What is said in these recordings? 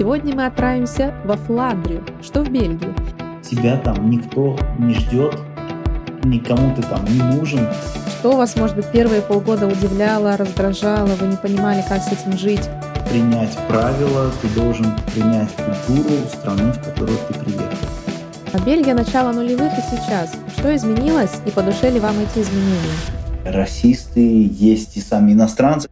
сегодня мы отправимся во Фландрию, что в Бельгии. Тебя там никто не ждет, никому ты там не нужен. Что вас, может быть, первые полгода удивляло, раздражало, вы не понимали, как с этим жить? Принять правила, ты должен принять культуру страны, в которую ты приехал. А Бельгия начала нулевых и сейчас. Что изменилось и по душе ли вам эти изменения? Расисты есть и сами иностранцы.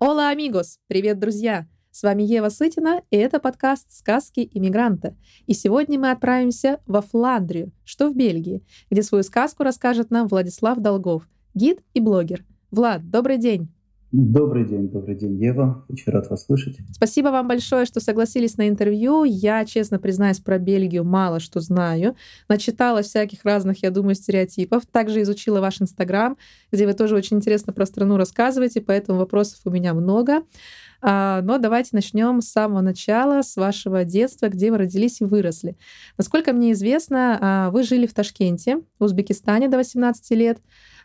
Ола, амигос! Привет, друзья! С вами Ева Сытина, и это подкаст «Сказки иммигранта». И сегодня мы отправимся во Фландрию, что в Бельгии, где свою сказку расскажет нам Владислав Долгов, гид и блогер. Влад, добрый день! Добрый день, добрый день, Ева. Очень рад вас слышать. Спасибо вам большое, что согласились на интервью. Я, честно признаюсь, про Бельгию мало что знаю. Начитала всяких разных, я думаю, стереотипов. Также изучила ваш Инстаграм, где вы тоже очень интересно про страну рассказываете, поэтому вопросов у меня много. А, но давайте начнем с самого начала, с вашего детства, где вы родились и выросли. Насколько мне известно, а, вы жили в Ташкенте, в Узбекистане до 18 лет.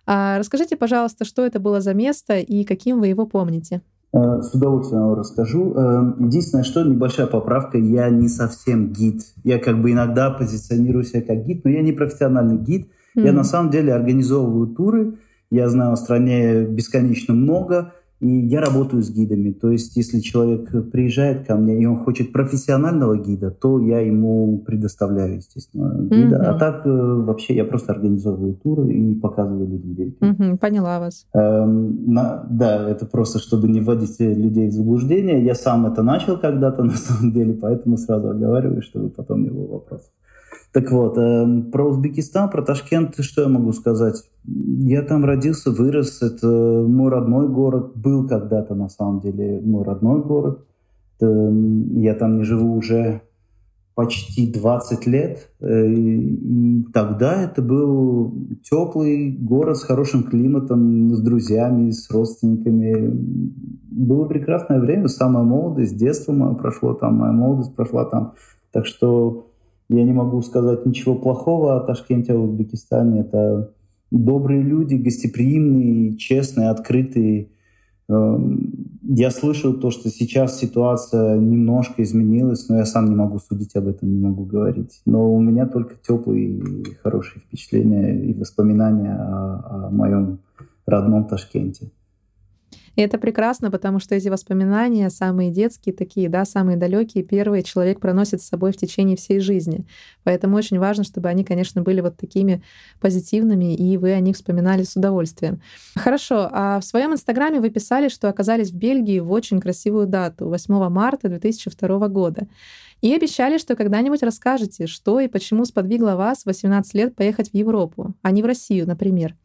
А, расскажите, пожалуйста, что это было за место и каким вы его помните? С удовольствием расскажу. Э, единственное, что небольшая поправка, я не совсем гид. Я как бы иногда позиционирую себя как гид, но я не профессиональный гид. Mm-hmm. Я на самом деле организовываю туры. Я знаю о стране бесконечно много. И я работаю с гидами. То есть, если человек приезжает ко мне, и он хочет профессионального гида, то я ему предоставляю, естественно, гида. Mm-hmm. А так э, вообще я просто организовываю туры и показываю людям Бельгию. Mm-hmm. Поняла вас. Эм, на, да, это просто, чтобы не вводить людей в заблуждение. Я сам это начал когда-то, на самом деле, поэтому сразу оговариваю, чтобы потом не было вопросов. Так вот, э, про Узбекистан, про Ташкент, что я могу сказать? Я там родился, вырос, это мой родной город, был когда-то на самом деле мой родной город. Это, я там не живу уже почти 20 лет. Э, и тогда это был теплый город с хорошим климатом, с друзьями, с родственниками. Было прекрасное время, самая молодость, детство мое прошло там, моя молодость прошла там. Так что я не могу сказать ничего плохого о Ташкенте, о Узбекистане. Это добрые люди, гостеприимные, честные, открытые. Эм, я слышал то, что сейчас ситуация немножко изменилась, но я сам не могу судить об этом, не могу говорить. Но у меня только теплые и хорошие впечатления и воспоминания о, о моем родном Ташкенте. И это прекрасно, потому что эти воспоминания, самые детские такие, да, самые далекие, первые человек проносит с собой в течение всей жизни. Поэтому очень важно, чтобы они, конечно, были вот такими позитивными, и вы о них вспоминали с удовольствием. Хорошо, а в своем инстаграме вы писали, что оказались в Бельгии в очень красивую дату, 8 марта 2002 года. И обещали, что когда-нибудь расскажете, что и почему сподвигло вас в 18 лет поехать в Европу, а не в Россию, например.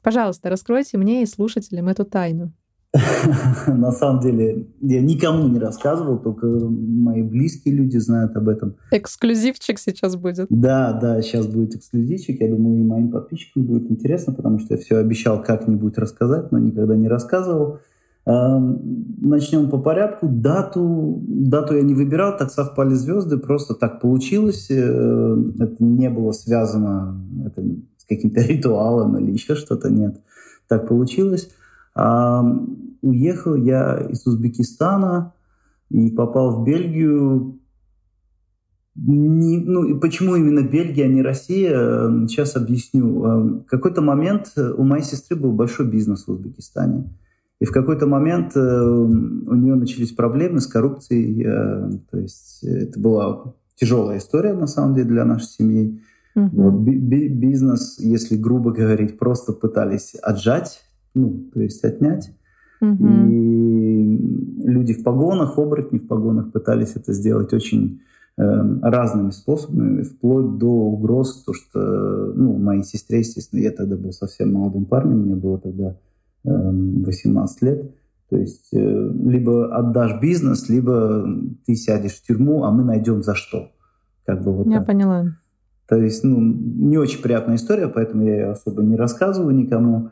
Пожалуйста, раскройте мне и слушателям эту тайну. На самом деле, я никому не рассказывал, только мои близкие люди знают об этом. Эксклюзивчик сейчас будет. Да, да, сейчас будет эксклюзивчик. Я думаю, и моим подписчикам будет интересно, потому что я все обещал как-нибудь рассказать, но никогда не рассказывал. Начнем по порядку. Дату, дату я не выбирал, так совпали звезды, просто так получилось. Э, это не было связано это, с каким-то ритуалом или еще что-то, нет. Так получилось. А, уехал я из Узбекистана и попал в Бельгию. Не, ну и почему именно Бельгия, а не Россия? Сейчас объясню. В какой-то момент у моей сестры был большой бизнес в Узбекистане. И в какой-то момент э, у нее начались проблемы с коррупцией. Э, то есть это была тяжелая история, на самом деле, для нашей семьи. Uh-huh. Вот, бизнес, если грубо говорить, просто пытались отжать ну, то есть отнять. Угу. И люди в погонах, оборотни в погонах пытались это сделать очень э, разными способами, вплоть до угроз, то что, ну, моей сестре, естественно, я тогда был совсем молодым парнем, мне было тогда э, 18 лет, то есть э, либо отдашь бизнес, либо ты сядешь в тюрьму, а мы найдем за что. Как бы вот я так. поняла. То есть, ну, не очень приятная история, поэтому я ее особо не рассказываю никому.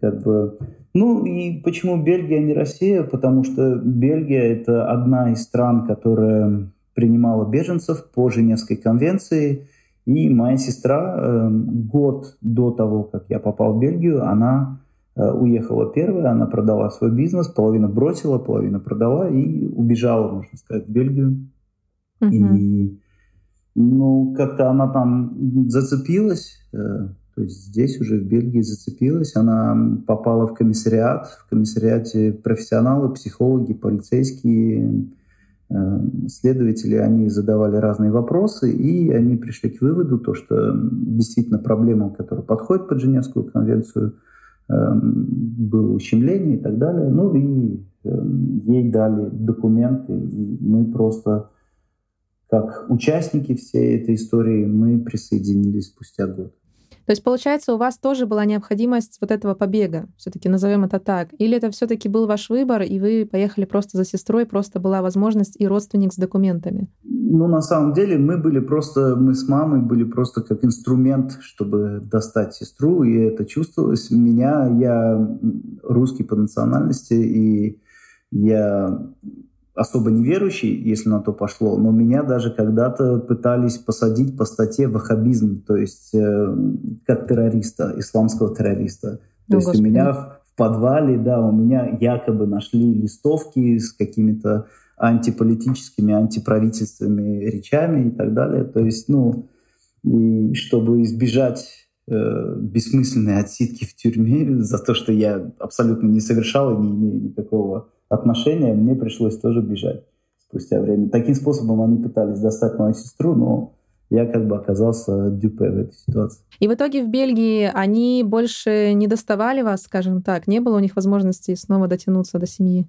Как бы... Ну и почему Бельгия, а не Россия? Потому что Бельгия — это одна из стран, которая принимала беженцев по Женевской конвенции. И моя сестра э, год до того, как я попал в Бельгию, она э, уехала первая, она продала свой бизнес, половину бросила, половину продала и убежала, можно сказать, в Бельгию. Угу. И ну, как-то она там зацепилась, э, то есть здесь уже в Бельгии зацепилась, она попала в комиссариат, в комиссариате профессионалы, психологи, полицейские, э, следователи, они задавали разные вопросы, и они пришли к выводу, то, что действительно проблема, которая подходит под Женевскую конвенцию, э, было ущемление и так далее. Ну и ей дали документы, и мы просто как участники всей этой истории мы присоединились спустя год. То есть, получается, у вас тоже была необходимость вот этого побега, все-таки назовем это так. Или это все-таки был ваш выбор, и вы поехали просто за сестрой, просто была возможность и родственник с документами? Ну, на самом деле, мы были просто, мы с мамой были просто как инструмент, чтобы достать сестру, и это чувствовалось. Меня, я русский по национальности, и я особо неверующий, если на то пошло, но меня даже когда-то пытались посадить по статье ваххабизм, то есть э, как террориста, исламского террориста. То есть Господи. у меня в, в подвале, да, у меня якобы нашли листовки с какими-то антиполитическими, антиправительственными речами и так далее. То есть, ну, и чтобы избежать э, бессмысленной отсидки в тюрьме за то, что я абсолютно не совершал и не имею никакого отношения, мне пришлось тоже бежать спустя время. Таким способом они пытались достать мою сестру, но я как бы оказался дюпе в этой ситуации. И в итоге в Бельгии они больше не доставали вас, скажем так? Не было у них возможности снова дотянуться до семьи?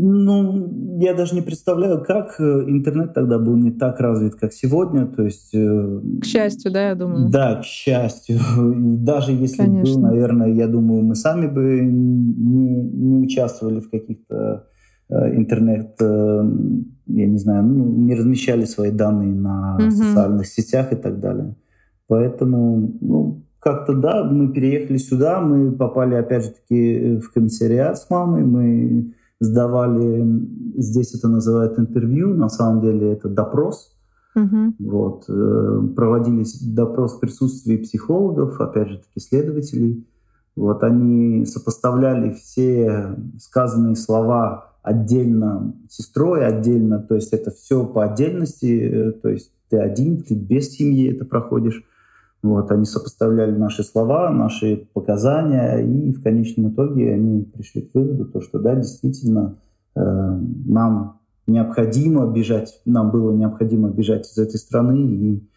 Ну, я даже не представляю, как э, интернет тогда был не так развит, как сегодня. То есть... Э, к счастью, да, я думаю. Да, к счастью. Даже если Конечно. был, наверное, я думаю, мы сами бы не, не участвовали в каких-то э, интернет, я не знаю, ну, не размещали свои данные на угу. социальных сетях и так далее. Поэтому, ну, как-то да, мы переехали сюда, мы попали опять же таки в комиссариат с мамой, мы сдавали, здесь это называют интервью, на самом деле это допрос. Угу. Вот, э, проводились допрос в присутствии психологов, опять же таки следователей. Вот они сопоставляли все сказанные слова отдельно сестрой, отдельно, то есть это все по отдельности, э, то есть ты один, ты без семьи это проходишь. Вот, они сопоставляли наши слова, наши показания, и в конечном итоге они пришли к выводу, то, что да, действительно, э, нам необходимо бежать, нам было необходимо бежать из этой страны, и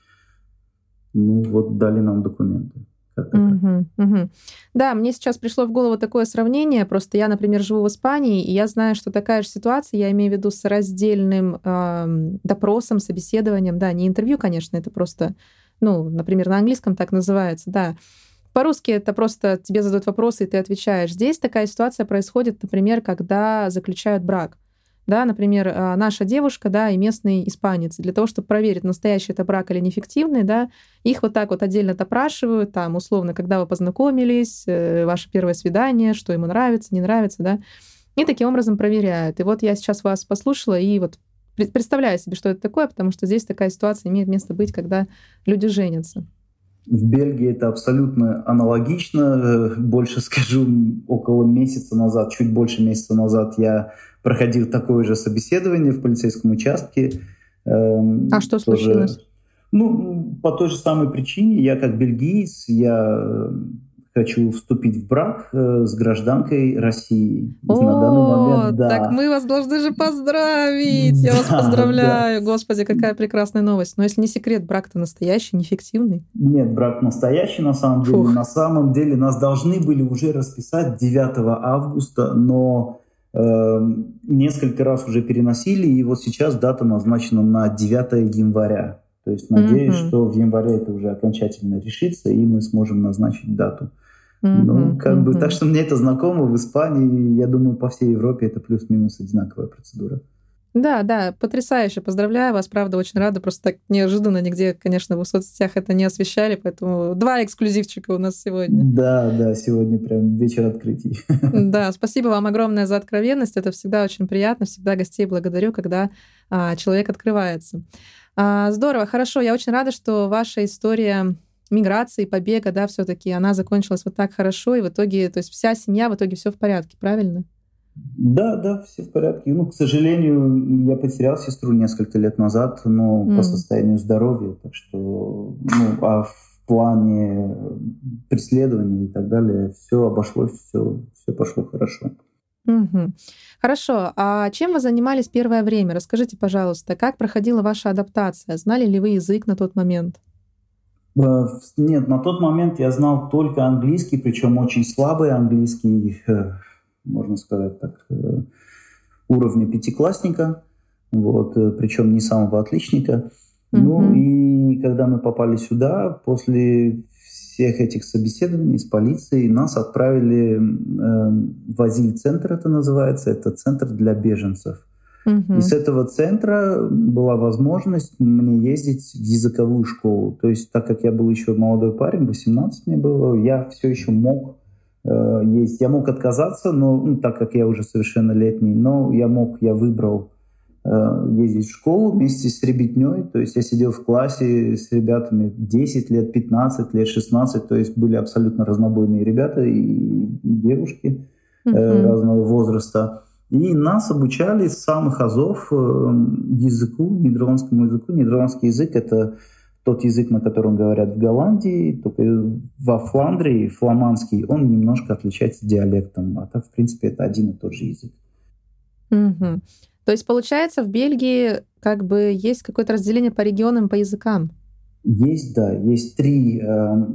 ну, вот дали нам документы. Угу, угу. Да, мне сейчас пришло в голову такое сравнение. Просто я, например, живу в Испании, и я знаю, что такая же ситуация, я имею в виду с раздельным э, допросом, собеседованием. Да, не интервью, конечно, это просто ну, например, на английском так называется, да. По-русски это просто тебе задают вопросы, и ты отвечаешь. Здесь такая ситуация происходит, например, когда заключают брак. Да, например, а, наша девушка, да, и местный испанец. Для того, чтобы проверить, настоящий это брак или неэффективный, да, их вот так вот отдельно допрашивают, там, условно, когда вы познакомились, э, ваше первое свидание, что ему нравится, не нравится, да, и таким образом проверяют. И вот я сейчас вас послушала и вот представляю себе, что это такое, потому что здесь такая ситуация имеет место быть, когда люди женятся. В Бельгии это абсолютно аналогично. Больше скажу, около месяца назад, чуть больше месяца назад я проходил такое же собеседование в полицейском участке. Эм, а что тоже, случилось? Ну, по той же самой причине. Я как бельгиец, я хочу вступить в брак э, с гражданкой России. О, на данный момент, да. так мы вас должны же поздравить. Я да, вас поздравляю. Да. Господи, какая прекрасная новость. Но если не секрет, брак-то настоящий, неэффективный? Нет, брак настоящий на самом деле. Фух. На самом деле нас должны были уже расписать 9 августа, но э, несколько раз уже переносили, и вот сейчас дата назначена на 9 января. То есть надеюсь, mm-hmm. что в январе это уже окончательно решится, и мы сможем назначить дату. Mm-hmm. Ну, как mm-hmm. бы, так что мне это знакомо в Испании, я думаю, по всей Европе это плюс-минус одинаковая процедура. Да, да, потрясающе. Поздравляю вас, правда, очень рада. Просто так неожиданно нигде, конечно, в соцсетях это не освещали, поэтому два эксклюзивчика у нас сегодня. Да, да, сегодня прям вечер открытий. Да, спасибо вам огромное за откровенность. Это всегда очень приятно. Всегда гостей благодарю, когда а, человек открывается. А, здорово, хорошо. Я очень рада, что ваша история миграции, побега, да, все-таки она закончилась вот так хорошо, и в итоге, то есть вся семья, в итоге все в порядке, правильно? Да, да, все в порядке. Ну, к сожалению, я потерял сестру несколько лет назад, но mm. по состоянию здоровья. Так что, ну, а в плане преследования и так далее все обошлось, все, все пошло хорошо. Угу. Хорошо. А чем вы занимались первое время? Расскажите, пожалуйста, как проходила ваша адаптация? Знали ли вы язык на тот момент? Э, нет, на тот момент я знал только английский, причем очень слабый английский, э, можно сказать так, э, уровня пятиклассника, вот, причем не самого отличника. Mm-hmm. Ну и когда мы попали сюда, после всех этих собеседований с полицией нас отправили э, в Азиль-центр, это называется, это центр для беженцев. Угу. И с этого центра была возможность мне ездить в языковую школу. То есть, так как я был еще молодой парень, 18 мне было, я все еще мог э, ездить. Я мог отказаться, но ну, так как я уже совершеннолетний, но я мог, я выбрал ездить в школу вместе с ребятней. То есть я сидел в классе с ребятами 10 лет, 15 лет, 16. То есть были абсолютно разнобойные ребята и девушки uh разного возраста. И нас обучали с самых азов э, языку, нидерландскому языку. Нидерландский язык — это тот язык, на котором говорят в Голландии, только во Фландрии, фламандский, он немножко отличается диалектом. А так, в принципе, это один и тот же язык. Угу. То есть, получается, в Бельгии как бы есть какое-то разделение по регионам, по языкам? Есть, да. Есть три э,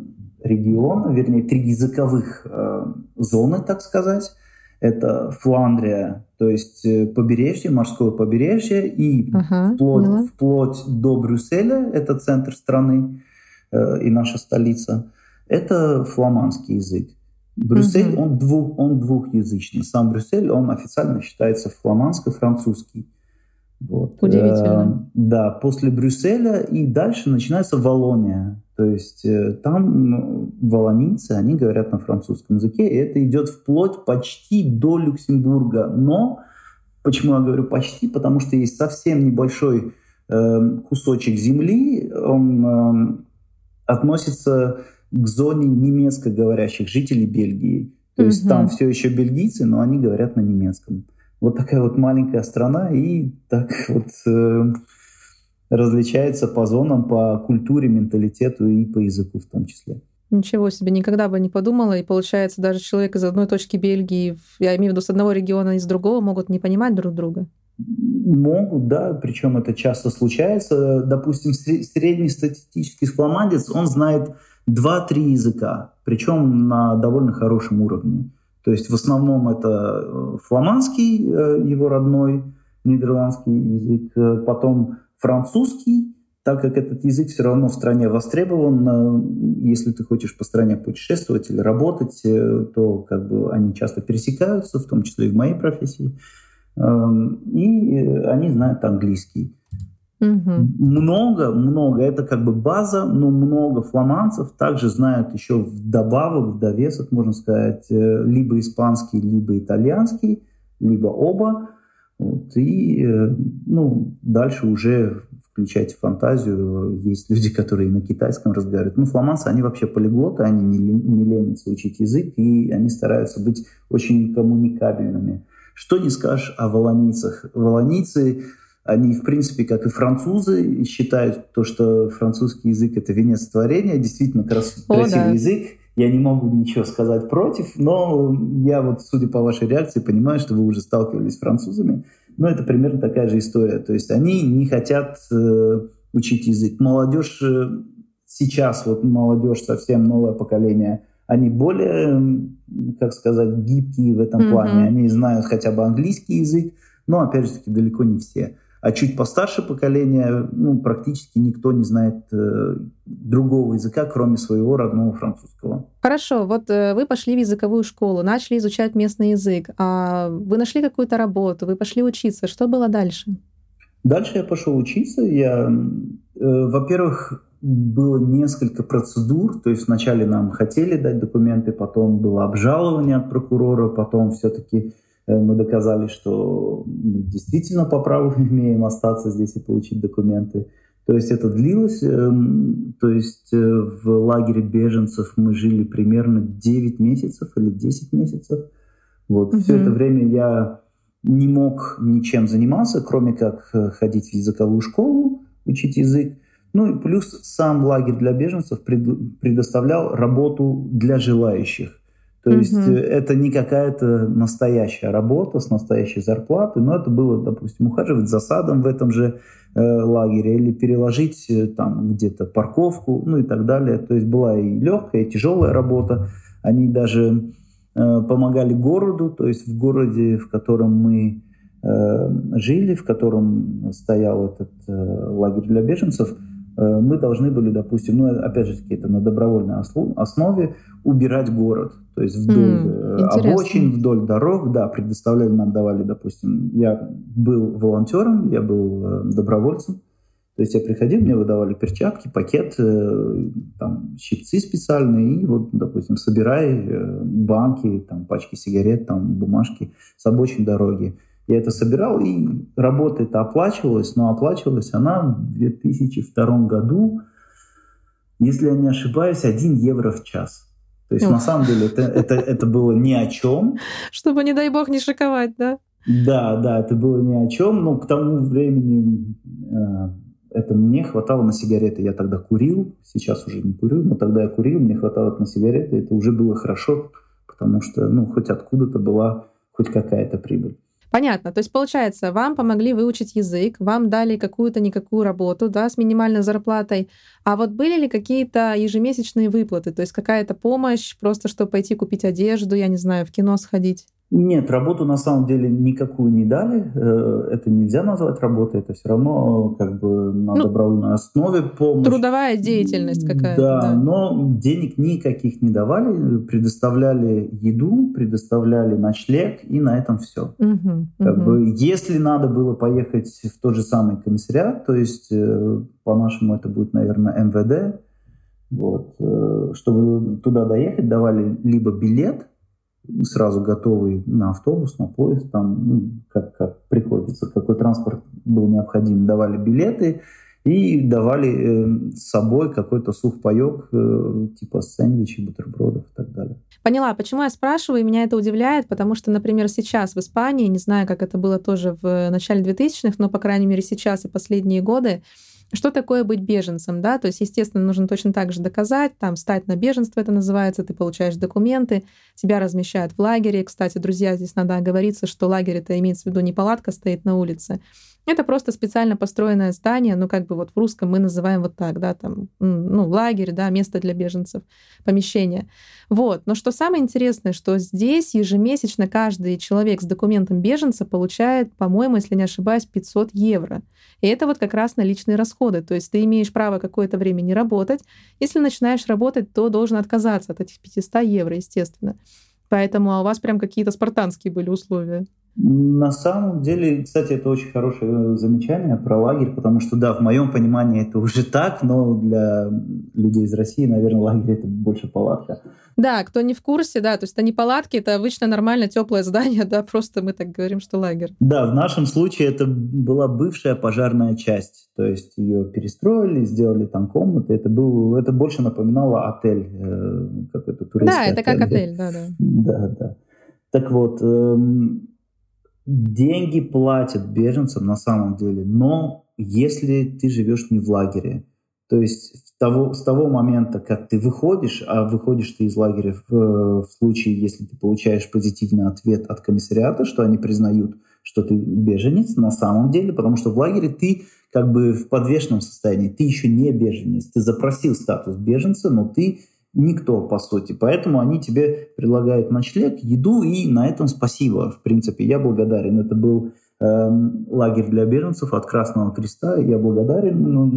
региона, вернее, три языковых э, зоны, так сказать. Это Фландрия, то есть э, побережье, морское побережье, и ага, вплоть, вплоть до Брюсселя, это центр страны э, и наша столица, это фламандский язык. Брюссель, угу. он, двух, он двухязычный. Сам Брюссель, он официально считается фламандско-французский. Вот. Удивительно. Э, да, после Брюсселя и дальше начинается Волония. То есть э, там волонийцы, они говорят на французском языке, и это идет вплоть почти до Люксембурга. Но, почему я говорю почти? Потому что есть совсем небольшой э, кусочек земли, он э, относится к зоне немецко говорящих жителей Бельгии. То есть угу. там все еще бельгийцы, но они говорят на немецком. Вот такая вот маленькая страна, и так вот э, различается по зонам, по культуре, менталитету и по языку в том числе. Ничего себе, никогда бы не подумала. И получается, даже человек из одной точки Бельгии, я имею в виду с одного региона и с другого, могут не понимать друг друга. Могут, да, причем это часто случается. Допустим, среднестатистический фламандец, он знает 2-3 языка, причем на довольно хорошем уровне. То есть в основном это э, фламандский, э, его родной, нидерландский язык, э, потом французский, так как этот язык все равно в стране востребован, если ты хочешь по стране путешествовать или работать, то как бы они часто пересекаются, в том числе и в моей профессии, эм, и они знают английский. Угу. Много, много, это как бы база, но много фламандцев также знают еще вдобавок, в довесок, можно сказать, э, либо испанский, либо итальянский, либо оба. Вот, и э, ну, дальше уже включайте фантазию. Есть люди, которые на китайском разговаривают. Ну, фламандцы, они вообще полиглоты, они не, не ленятся учить язык, и они стараются быть очень коммуникабельными. Что не скажешь о волонийцах. Волонийцы они, в принципе, как и французы, считают то, что французский язык — это венец творения. Действительно крас- О, красивый да. язык. Я не могу ничего сказать против, но я вот, судя по вашей реакции, понимаю, что вы уже сталкивались с французами. Но это примерно такая же история. То есть они не хотят э, учить язык. Молодежь э, сейчас, вот молодежь совсем новое поколение, они более, как сказать, гибкие в этом mm-hmm. плане. Они знают хотя бы английский язык, но, опять же таки, далеко не все. А чуть постарше поколение, ну, практически никто не знает э, другого языка, кроме своего родного французского. Хорошо, вот э, вы пошли в языковую школу, начали изучать местный язык, а вы нашли какую-то работу, вы пошли учиться. Что было дальше? Дальше я пошел учиться. Я, э, во-первых, было несколько процедур, то есть вначале нам хотели дать документы, потом было обжалование от прокурора, потом все-таки мы доказали, что мы действительно по праву имеем остаться здесь и получить документы. То есть это длилось, эм, то есть э, в лагере беженцев мы жили примерно 9 месяцев или 10 месяцев. Вот угу. все это время я не мог ничем заниматься, кроме как э, ходить в языковую школу, учить язык. Ну и плюс сам лагерь для беженцев предоставлял работу для желающих. То mm-hmm. есть э, это не какая-то настоящая работа с настоящей зарплатой, но это было, допустим, ухаживать за садом в этом же э, лагере или переложить э, там где-то парковку, ну и так далее. То есть была и легкая, и тяжелая работа. Они даже э, помогали городу, то есть в городе, в котором мы э, жили, в котором стоял этот э, лагерь для беженцев, мы должны были, допустим, ну, опять же, это на добровольной основе убирать город. То есть вдоль mm, обочин, вдоль дорог, да, предоставляли нам, давали, допустим, я был волонтером, я был э, добровольцем, то есть я приходил, мне выдавали перчатки, пакет, там, щипцы специальные, и вот, допустим, собирай банки, там, пачки сигарет, там, бумажки с обочин дороги. Я это собирал, и работа это оплачивалась, но оплачивалась она в 2002 году, если я не ошибаюсь, 1 евро в час. То есть, на самом деле, это, это, это было ни о чем. Чтобы, не дай бог, не шиковать, да? Да, да, это было ни о чем, но к тому времени э, это мне хватало на сигареты. Я тогда курил, сейчас уже не курю, но тогда я курил, мне хватало на сигареты, это уже было хорошо, потому что, ну, хоть откуда-то была хоть какая-то прибыль. Понятно. То есть, получается, вам помогли выучить язык, вам дали какую-то никакую работу, да, с минимальной зарплатой. А вот были ли какие-то ежемесячные выплаты, то есть какая-то помощь, просто чтобы пойти купить одежду, я не знаю, в кино сходить? Нет, работу на самом деле никакую не дали. Э, это нельзя назвать работой, это все равно как бы на ну, добровольной основе помощь. Трудовая деятельность какая-то. Да, да, но денег никаких не давали, предоставляли еду, предоставляли ночлег, и на этом все. Угу, как угу. бы, если надо было поехать в тот же самый комиссариат, то есть э, по-нашему это будет, наверное, МВД, вот, э, чтобы туда доехать, давали либо билет, сразу готовый на автобус, на поезд, там, ну, как, как приходится, какой транспорт был необходим. Давали билеты и давали э, с собой какой-то сухпайок, э, типа сэндвичей, бутербродов и так далее. Поняла, почему я спрашиваю, и меня это удивляет, потому что, например, сейчас в Испании, не знаю, как это было тоже в начале 2000-х, но, по крайней мере, сейчас и последние годы, что такое быть беженцем, да? То есть, естественно, нужно точно так же доказать, там, стать на беженство это называется, ты получаешь документы, тебя размещают в лагере. Кстати, друзья, здесь надо оговориться, что лагерь это имеется в виду не палатка стоит на улице, это просто специально построенное здание, ну, как бы вот в русском мы называем вот так, да, там, ну, лагерь, да, место для беженцев, помещение. Вот. Но что самое интересное, что здесь ежемесячно каждый человек с документом беженца получает, по-моему, если не ошибаюсь, 500 евро. И это вот как раз наличные расходы. То есть ты имеешь право какое-то время не работать. Если начинаешь работать, то должен отказаться от этих 500 евро, естественно. Поэтому а у вас прям какие-то спартанские были условия. На самом деле, кстати, это очень хорошее замечание про лагерь, потому что, да, в моем понимании это уже так, но для людей из России, наверное, лагерь это больше палатка. Да, кто не в курсе, да, то есть это не палатки, это обычно нормально теплое здание, да, просто мы так говорим, что лагерь. Да, в нашем случае это была бывшая пожарная часть, то есть ее перестроили, сделали там комнаты, это был, это больше напоминало отель, э, какой-то туристский Да, это отель. как отель, да, да. Да, да. Так вот, эм, деньги платят беженцам на самом деле, но если ты живешь не в лагере, то есть с того, с того момента, как ты выходишь, а выходишь ты из лагеря в, в случае, если ты получаешь позитивный ответ от комиссариата, что они признают, что ты беженец на самом деле, потому что в лагере ты как бы в подвешенном состоянии, ты еще не беженец, ты запросил статус беженца, но ты никто, по сути. Поэтому они тебе предлагают ночлег, еду, и на этом спасибо. В принципе, я благодарен. Это был э, лагерь для беженцев от Красного Креста. Я благодарен. Ну,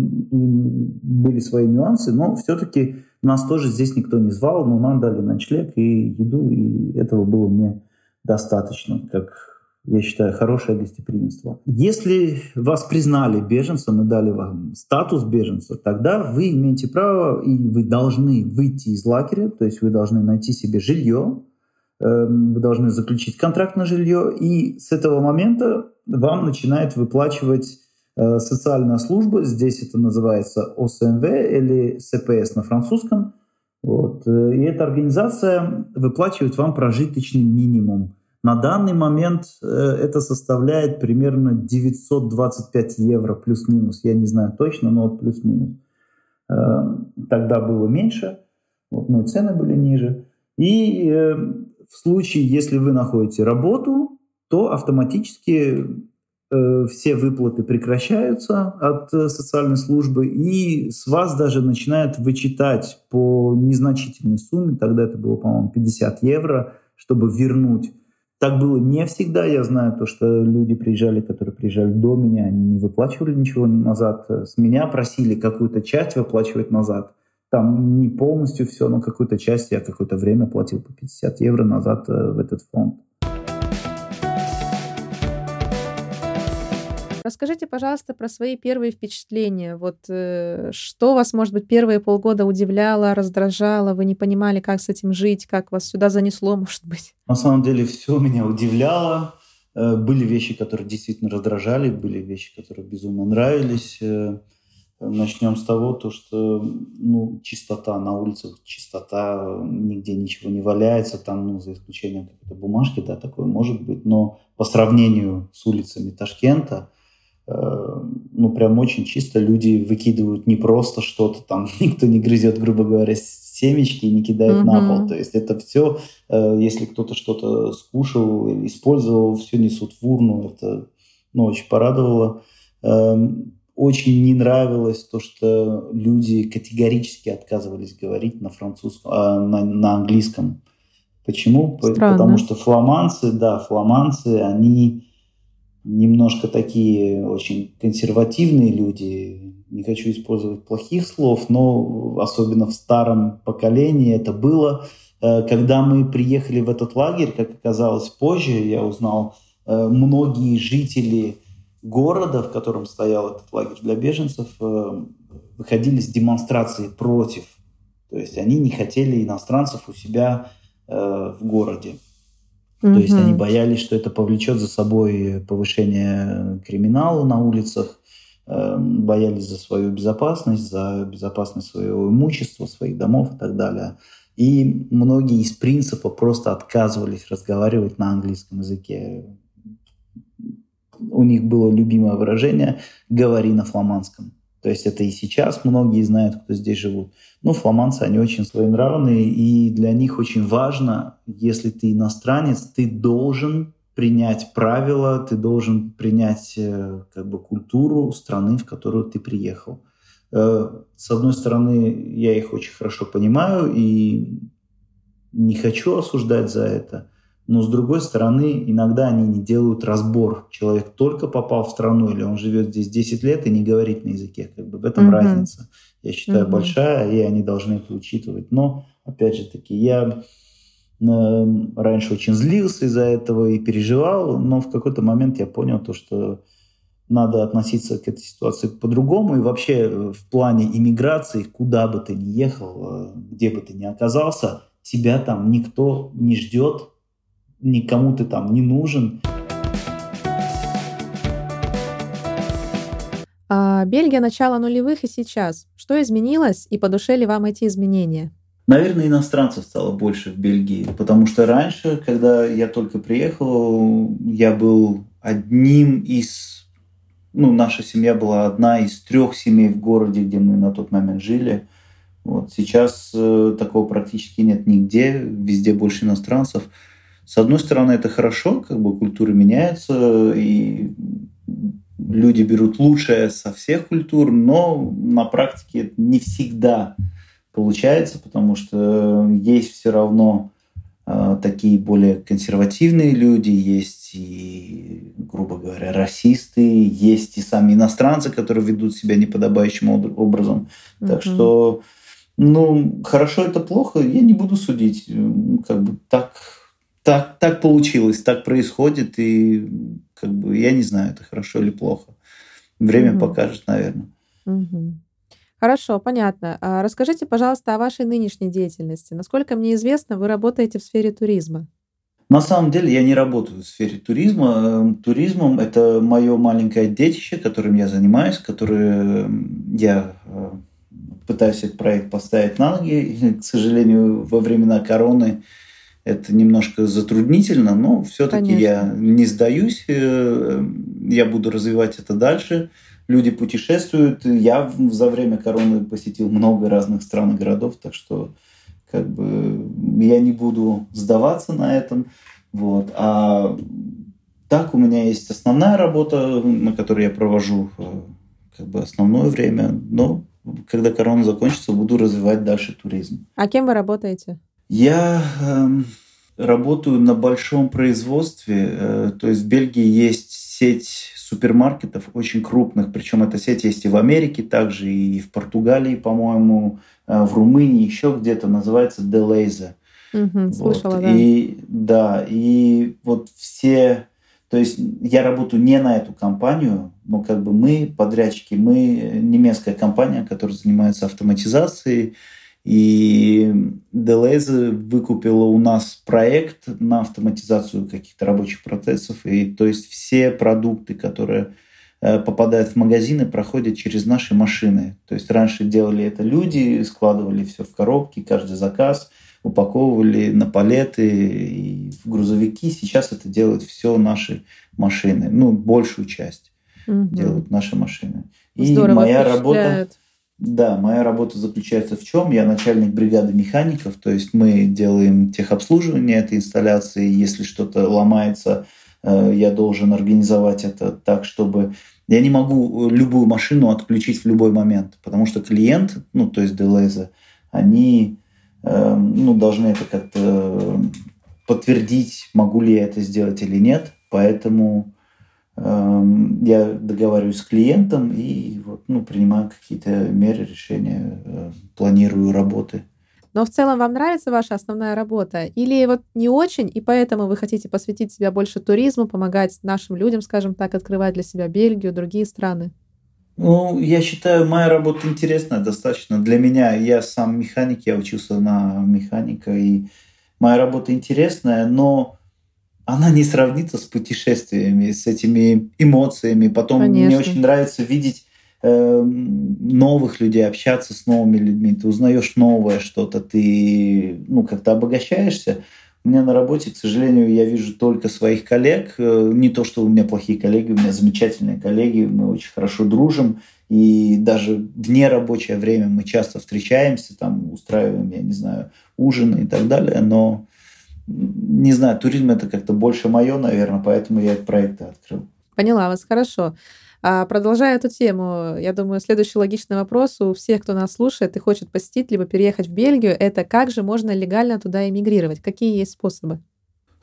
были свои нюансы, но все-таки нас тоже здесь никто не звал, но нам дали ночлег и еду, и этого было мне достаточно, как я считаю, хорошее гостеприимство. Если вас признали беженцем и дали вам статус беженца, тогда вы имеете право и вы должны выйти из лагеря, то есть вы должны найти себе жилье, эм, вы должны заключить контракт на жилье, и с этого момента вам начинает выплачивать э, социальная служба, здесь это называется ОСМВ или СПС на французском, вот. Э, и эта организация выплачивает вам прожиточный минимум На данный момент э, это составляет примерно 925 евро плюс-минус. Я не знаю точно, но плюс-минус. Э, тогда было меньше, вот, ну и цены были ниже. И э, в случае, если вы находите работу, то автоматически все выплаты прекращаются от социальной службы, и с вас даже начинают вычитать по незначительной сумме, тогда это было, по-моему, 50 евро, чтобы вернуть так было не всегда. Я знаю то, что люди приезжали, которые приезжали до меня, они не выплачивали ничего назад. С меня просили какую-то часть выплачивать назад. Там не полностью все, но какую-то часть я какое-то время платил по 50 евро назад э, в этот фонд. Расскажите, пожалуйста, про свои первые впечатления. Вот э, что вас, может быть, первые полгода удивляло, раздражало, вы не понимали, как с этим жить, как вас сюда занесло, может быть? На самом деле все меня удивляло. Э, были вещи, которые действительно раздражали, были вещи, которые безумно нравились. Э, начнем с того, то, что ну, чистота на улицах, чистота, нигде ничего не валяется, там, ну, за исключением какой-то бумажки, да, такое может быть, но по сравнению с улицами Ташкента, Э, ну, прям очень чисто люди выкидывают не просто что-то там, никто не грызет, грубо говоря, семечки и не кидает mm-hmm. на пол. То есть это все, э, если кто-то что-то скушал или использовал, все несут в урну. Это, ну, очень порадовало. Эм, очень не нравилось то, что люди категорически отказывались говорить на французском, а, на, на английском. Почему? Странно. Потому что фламанцы, да, фламанцы, они немножко такие очень консервативные люди. Не хочу использовать плохих слов, но особенно в старом поколении это было. Э, когда мы приехали в этот лагерь, как оказалось позже, я узнал, э, многие жители города, в котором стоял этот лагерь для беженцев, э, выходили с демонстрацией против. То есть они не хотели иностранцев у себя в городе. То есть они боялись, что это повлечет за собой повышение криминала на улицах, эм, боялись за свою безопасность, за безопасность своего имущества, своих домов и так далее. И многие из принципа просто отказывались разговаривать на английском языке. У них было любимое выражение «говори на фламандском». То есть это и сейчас многие знают, кто здесь живут. Ну, фламандцы, они очень своенравные, и для них очень важно, если ты иностранец, ты должен принять правила, ты должен принять э, как бы культуру страны, в которую ты приехал. Э, с одной стороны, я их очень хорошо понимаю и не хочу осуждать за это. Но с другой стороны, иногда они не делают разбор. Человек только попал в страну, или он живет здесь 10 лет и не говорит на языке. Как бы в этом mm-hmm. разница, я считаю, mm-hmm. большая, и они должны это учитывать. Но, опять же таки, я э, раньше очень злился из-за этого и переживал, но в какой-то момент я понял то, что надо относиться к этой ситуации по-другому. И вообще э, в плане иммиграции, куда бы ты ни ехал, э, где бы ты ни оказался, тебя там никто не ждет, никому ты там не нужен. А Бельгия начала нулевых и сейчас. Что изменилось и по душе ли вам эти изменения? Наверное, иностранцев стало больше в Бельгии, потому что раньше, когда я только приехал, я был одним из... Ну, наша семья была одна из трех семей в городе, где мы на тот момент жили. Вот. Сейчас э, такого практически нет нигде, везде больше иностранцев. С одной стороны, это хорошо, как бы культуры меняются, и люди берут лучшее со всех культур, но на практике это не всегда получается, потому что есть все равно э, такие более консервативные люди, есть и, грубо говоря, расисты, есть и сами иностранцы, которые ведут себя неподобающим образом. Mm-hmm. Так что, ну, хорошо это плохо, я не буду судить. Как бы так так, так получилось, так происходит, и как бы я не знаю, это хорошо или плохо. Время угу. покажет, наверное. Угу. Хорошо, понятно. А расскажите, пожалуйста, о вашей нынешней деятельности. Насколько мне известно, вы работаете в сфере туризма. На самом деле я не работаю в сфере туризма. Эм, туризмом это мое маленькое детище, которым я занимаюсь, которое эм, я э, пытаюсь этот проект поставить на ноги. К сожалению, во времена короны это немножко затруднительно, но все-таки я не сдаюсь, э, я буду развивать это дальше. Люди путешествуют. Я за время короны посетил много разных стран и городов, так что как бы я не буду сдаваться на этом. Вот. А так у меня есть основная работа, на которой я провожу э, как бы основное время, но когда корона закончится, буду развивать дальше туризм. А кем вы работаете? Я э, работаю на большом производстве. Э, то есть в Бельгии есть сеть супермаркетов очень крупных, причем эта сеть есть и в Америке также, и в Португалии, по-моему, э, в Румынии, еще где-то называется Делейза. Угу, слышала, вот. да. И да, и вот все то есть я работаю не на эту компанию, но как бы мы подрядчики, мы немецкая компания, которая занимается автоматизацией, и Deleuze выкупила у нас проект на автоматизацию каких-то рабочих процессов. И то есть все продукты, которые э, попадают в магазины, проходят через наши машины. То есть раньше делали это люди, складывали все в коробки, каждый заказ – упаковывали на палеты и в грузовики. Сейчас это делают все наши машины. Ну, большую часть угу. делают наши машины. Здорово, и моя работа... Да, моя работа заключается в чем? Я начальник бригады механиков, то есть мы делаем техобслуживание этой инсталляции. Если что-то ломается, э, я должен организовать это так, чтобы я не могу любую машину отключить в любой момент, потому что клиент, ну то есть Делеза, они Эм, ну, должны это как-то подтвердить, могу ли я это сделать или нет. Поэтому э, я договариваюсь с клиентом и вот, ну, принимаю какие-то меры, решения, э, планирую работы. Но в целом вам нравится ваша основная работа? Или вот не очень, и поэтому вы хотите посвятить себя больше туризму, помогать нашим людям, скажем так, открывать для себя Бельгию, другие страны? Ну, я считаю, моя работа интересная достаточно. Для меня, я сам механик, я учился на механика, и моя работа интересная, но она не сравнится с путешествиями, с этими эмоциями. Потом Конечно. мне очень нравится видеть э, новых людей, общаться с новыми людьми. Ты узнаешь новое что-то, ты ну, как-то обогащаешься. У меня на работе, к сожалению, я вижу только своих коллег. Э, не то, что у меня плохие коллеги, у меня замечательные коллеги, мы очень хорошо дружим. И даже в нерабочее время мы часто встречаемся, там устраиваем, я не знаю, ужины и так далее. Но, не знаю, туризм это как-то больше мое, наверное, поэтому я этот проект открыл. Поняла вас, хорошо. А продолжая эту тему, я думаю, следующий логичный вопрос у всех, кто нас слушает и хочет посетить, либо переехать в Бельгию, это как же можно легально туда эмигрировать? Какие есть способы?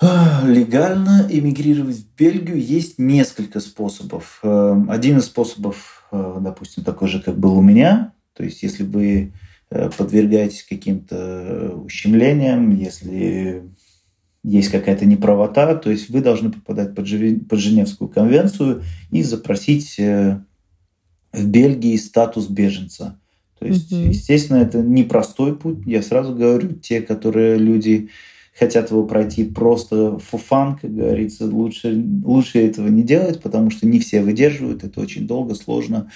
Легально эмигрировать в Бельгию есть несколько способов. Эм, один из способов, э, допустим, такой же, как был у меня. То есть, если вы э, подвергаетесь каким-то ущемлениям, если есть какая-то неправота, то есть вы должны попадать под, под Женевскую конвенцию и запросить э, в Бельгии статус беженца. То есть, угу. естественно, это непростой путь. Я сразу говорю, те, которые люди хотят его пройти просто фуфан, как говорится, лучше, лучше этого не делать, потому что не все выдерживают, это очень долго, сложно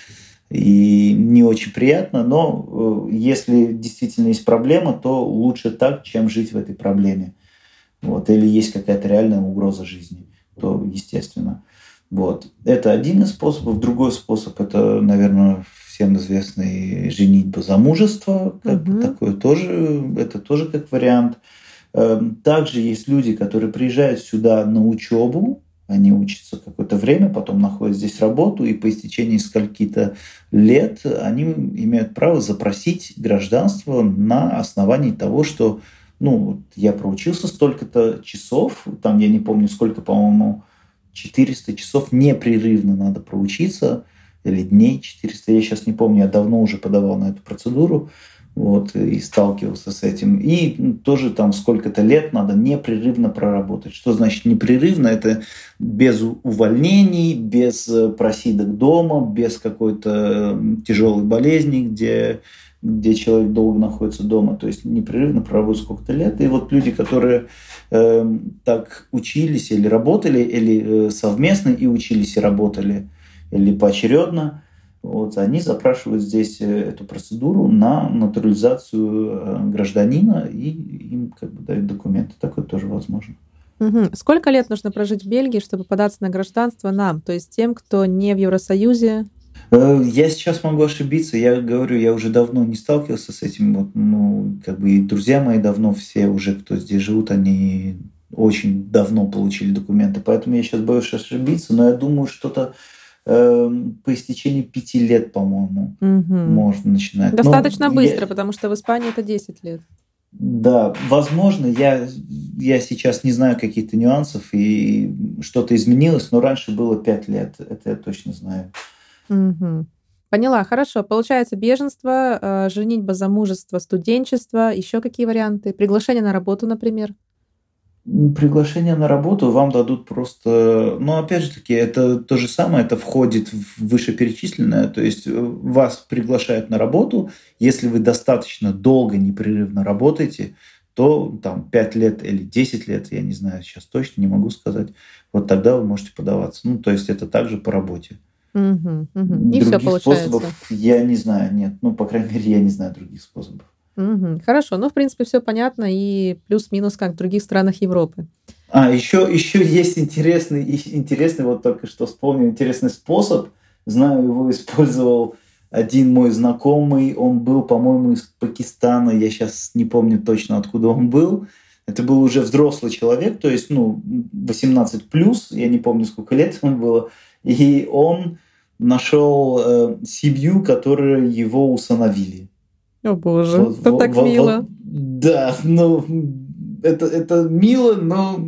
и не очень приятно, но э, если действительно есть проблема, то лучше так, чем жить в этой проблеме вот, или есть какая-то реальная угроза жизни, то естественно. Вот. Это один из способов. Другой способ – это, наверное, всем известный женитьба замужество. Как угу. такое тоже, это тоже как вариант. Эм, также есть люди, которые приезжают сюда на учебу, они учатся какое-то время, потом находят здесь работу, и по истечении скольки-то лет они имеют право запросить гражданство на основании того, что ну, я проучился столько-то часов, там я не помню сколько, по-моему, 400 часов непрерывно надо проучиться, или дней 400, я сейчас не помню, я давно уже подавал на эту процедуру, вот, и сталкивался с этим. И тоже там сколько-то лет надо непрерывно проработать. Что значит непрерывно? Это без увольнений, без э, просидок дома, без какой-то тяжелой болезни, где где человек долго находится дома, то есть непрерывно проработать сколько-то лет. И вот люди, которые э, так учились или работали, или э, совместно и учились и работали, или поочередно, Вот, они запрашивают здесь э, эту процедуру на натурализацию э, гражданина, и им как бы дают документы. Такое тоже возможно. Угу. Сколько лет нужно прожить в Бельгии, чтобы податься на гражданство нам, то есть тем, кто не в Евросоюзе? Э, я сейчас могу ошибиться. Я говорю, я уже давно не сталкивался с этим. Вот, ну, как бы и друзья мои давно все уже, кто здесь живут, они очень давно получили документы. Поэтому я сейчас боюсь ошибиться, но я думаю, что-то э, по истечении пяти лет, по-моему, угу. можно начинать. Достаточно но быстро, я... потому что в Испании это 10 лет. Да, возможно, я, я сейчас не знаю каких-то нюансов, и что-то изменилось, но раньше было пять лет, это я точно знаю. Угу. Поняла, хорошо. Получается беженство, э, женитьба, замужество, студенчество, еще какие варианты? Приглашение на работу, например? Приглашение на работу вам дадут просто... Ну, опять же таки, это то же самое, это входит в вышеперечисленное. То есть э, вас приглашают на работу. Если вы достаточно долго, непрерывно работаете, то там 5 лет или 10 лет, я не знаю, сейчас точно не могу сказать, вот тогда вы можете подаваться. Ну, то есть это также по работе. Угу, угу. И других все способов я не знаю, нет. Ну, по крайней мере, я не знаю других способов. Угу. Хорошо, ну, в принципе, все понятно и плюс-минус, как в других странах Европы. А, еще, еще есть интересный, интересный, вот только что вспомнил, интересный способ. Знаю, его использовал один мой знакомый. Он был, по-моему, из Пакистана. Я сейчас не помню точно, откуда он был. Это был уже взрослый человек, то есть, ну, 18 плюс, я не помню, сколько лет ему было. И он нашел э, семью, которые его усыновили. О боже, вот, это вот, так вот, мило. Вот, да, ну это, это мило, но,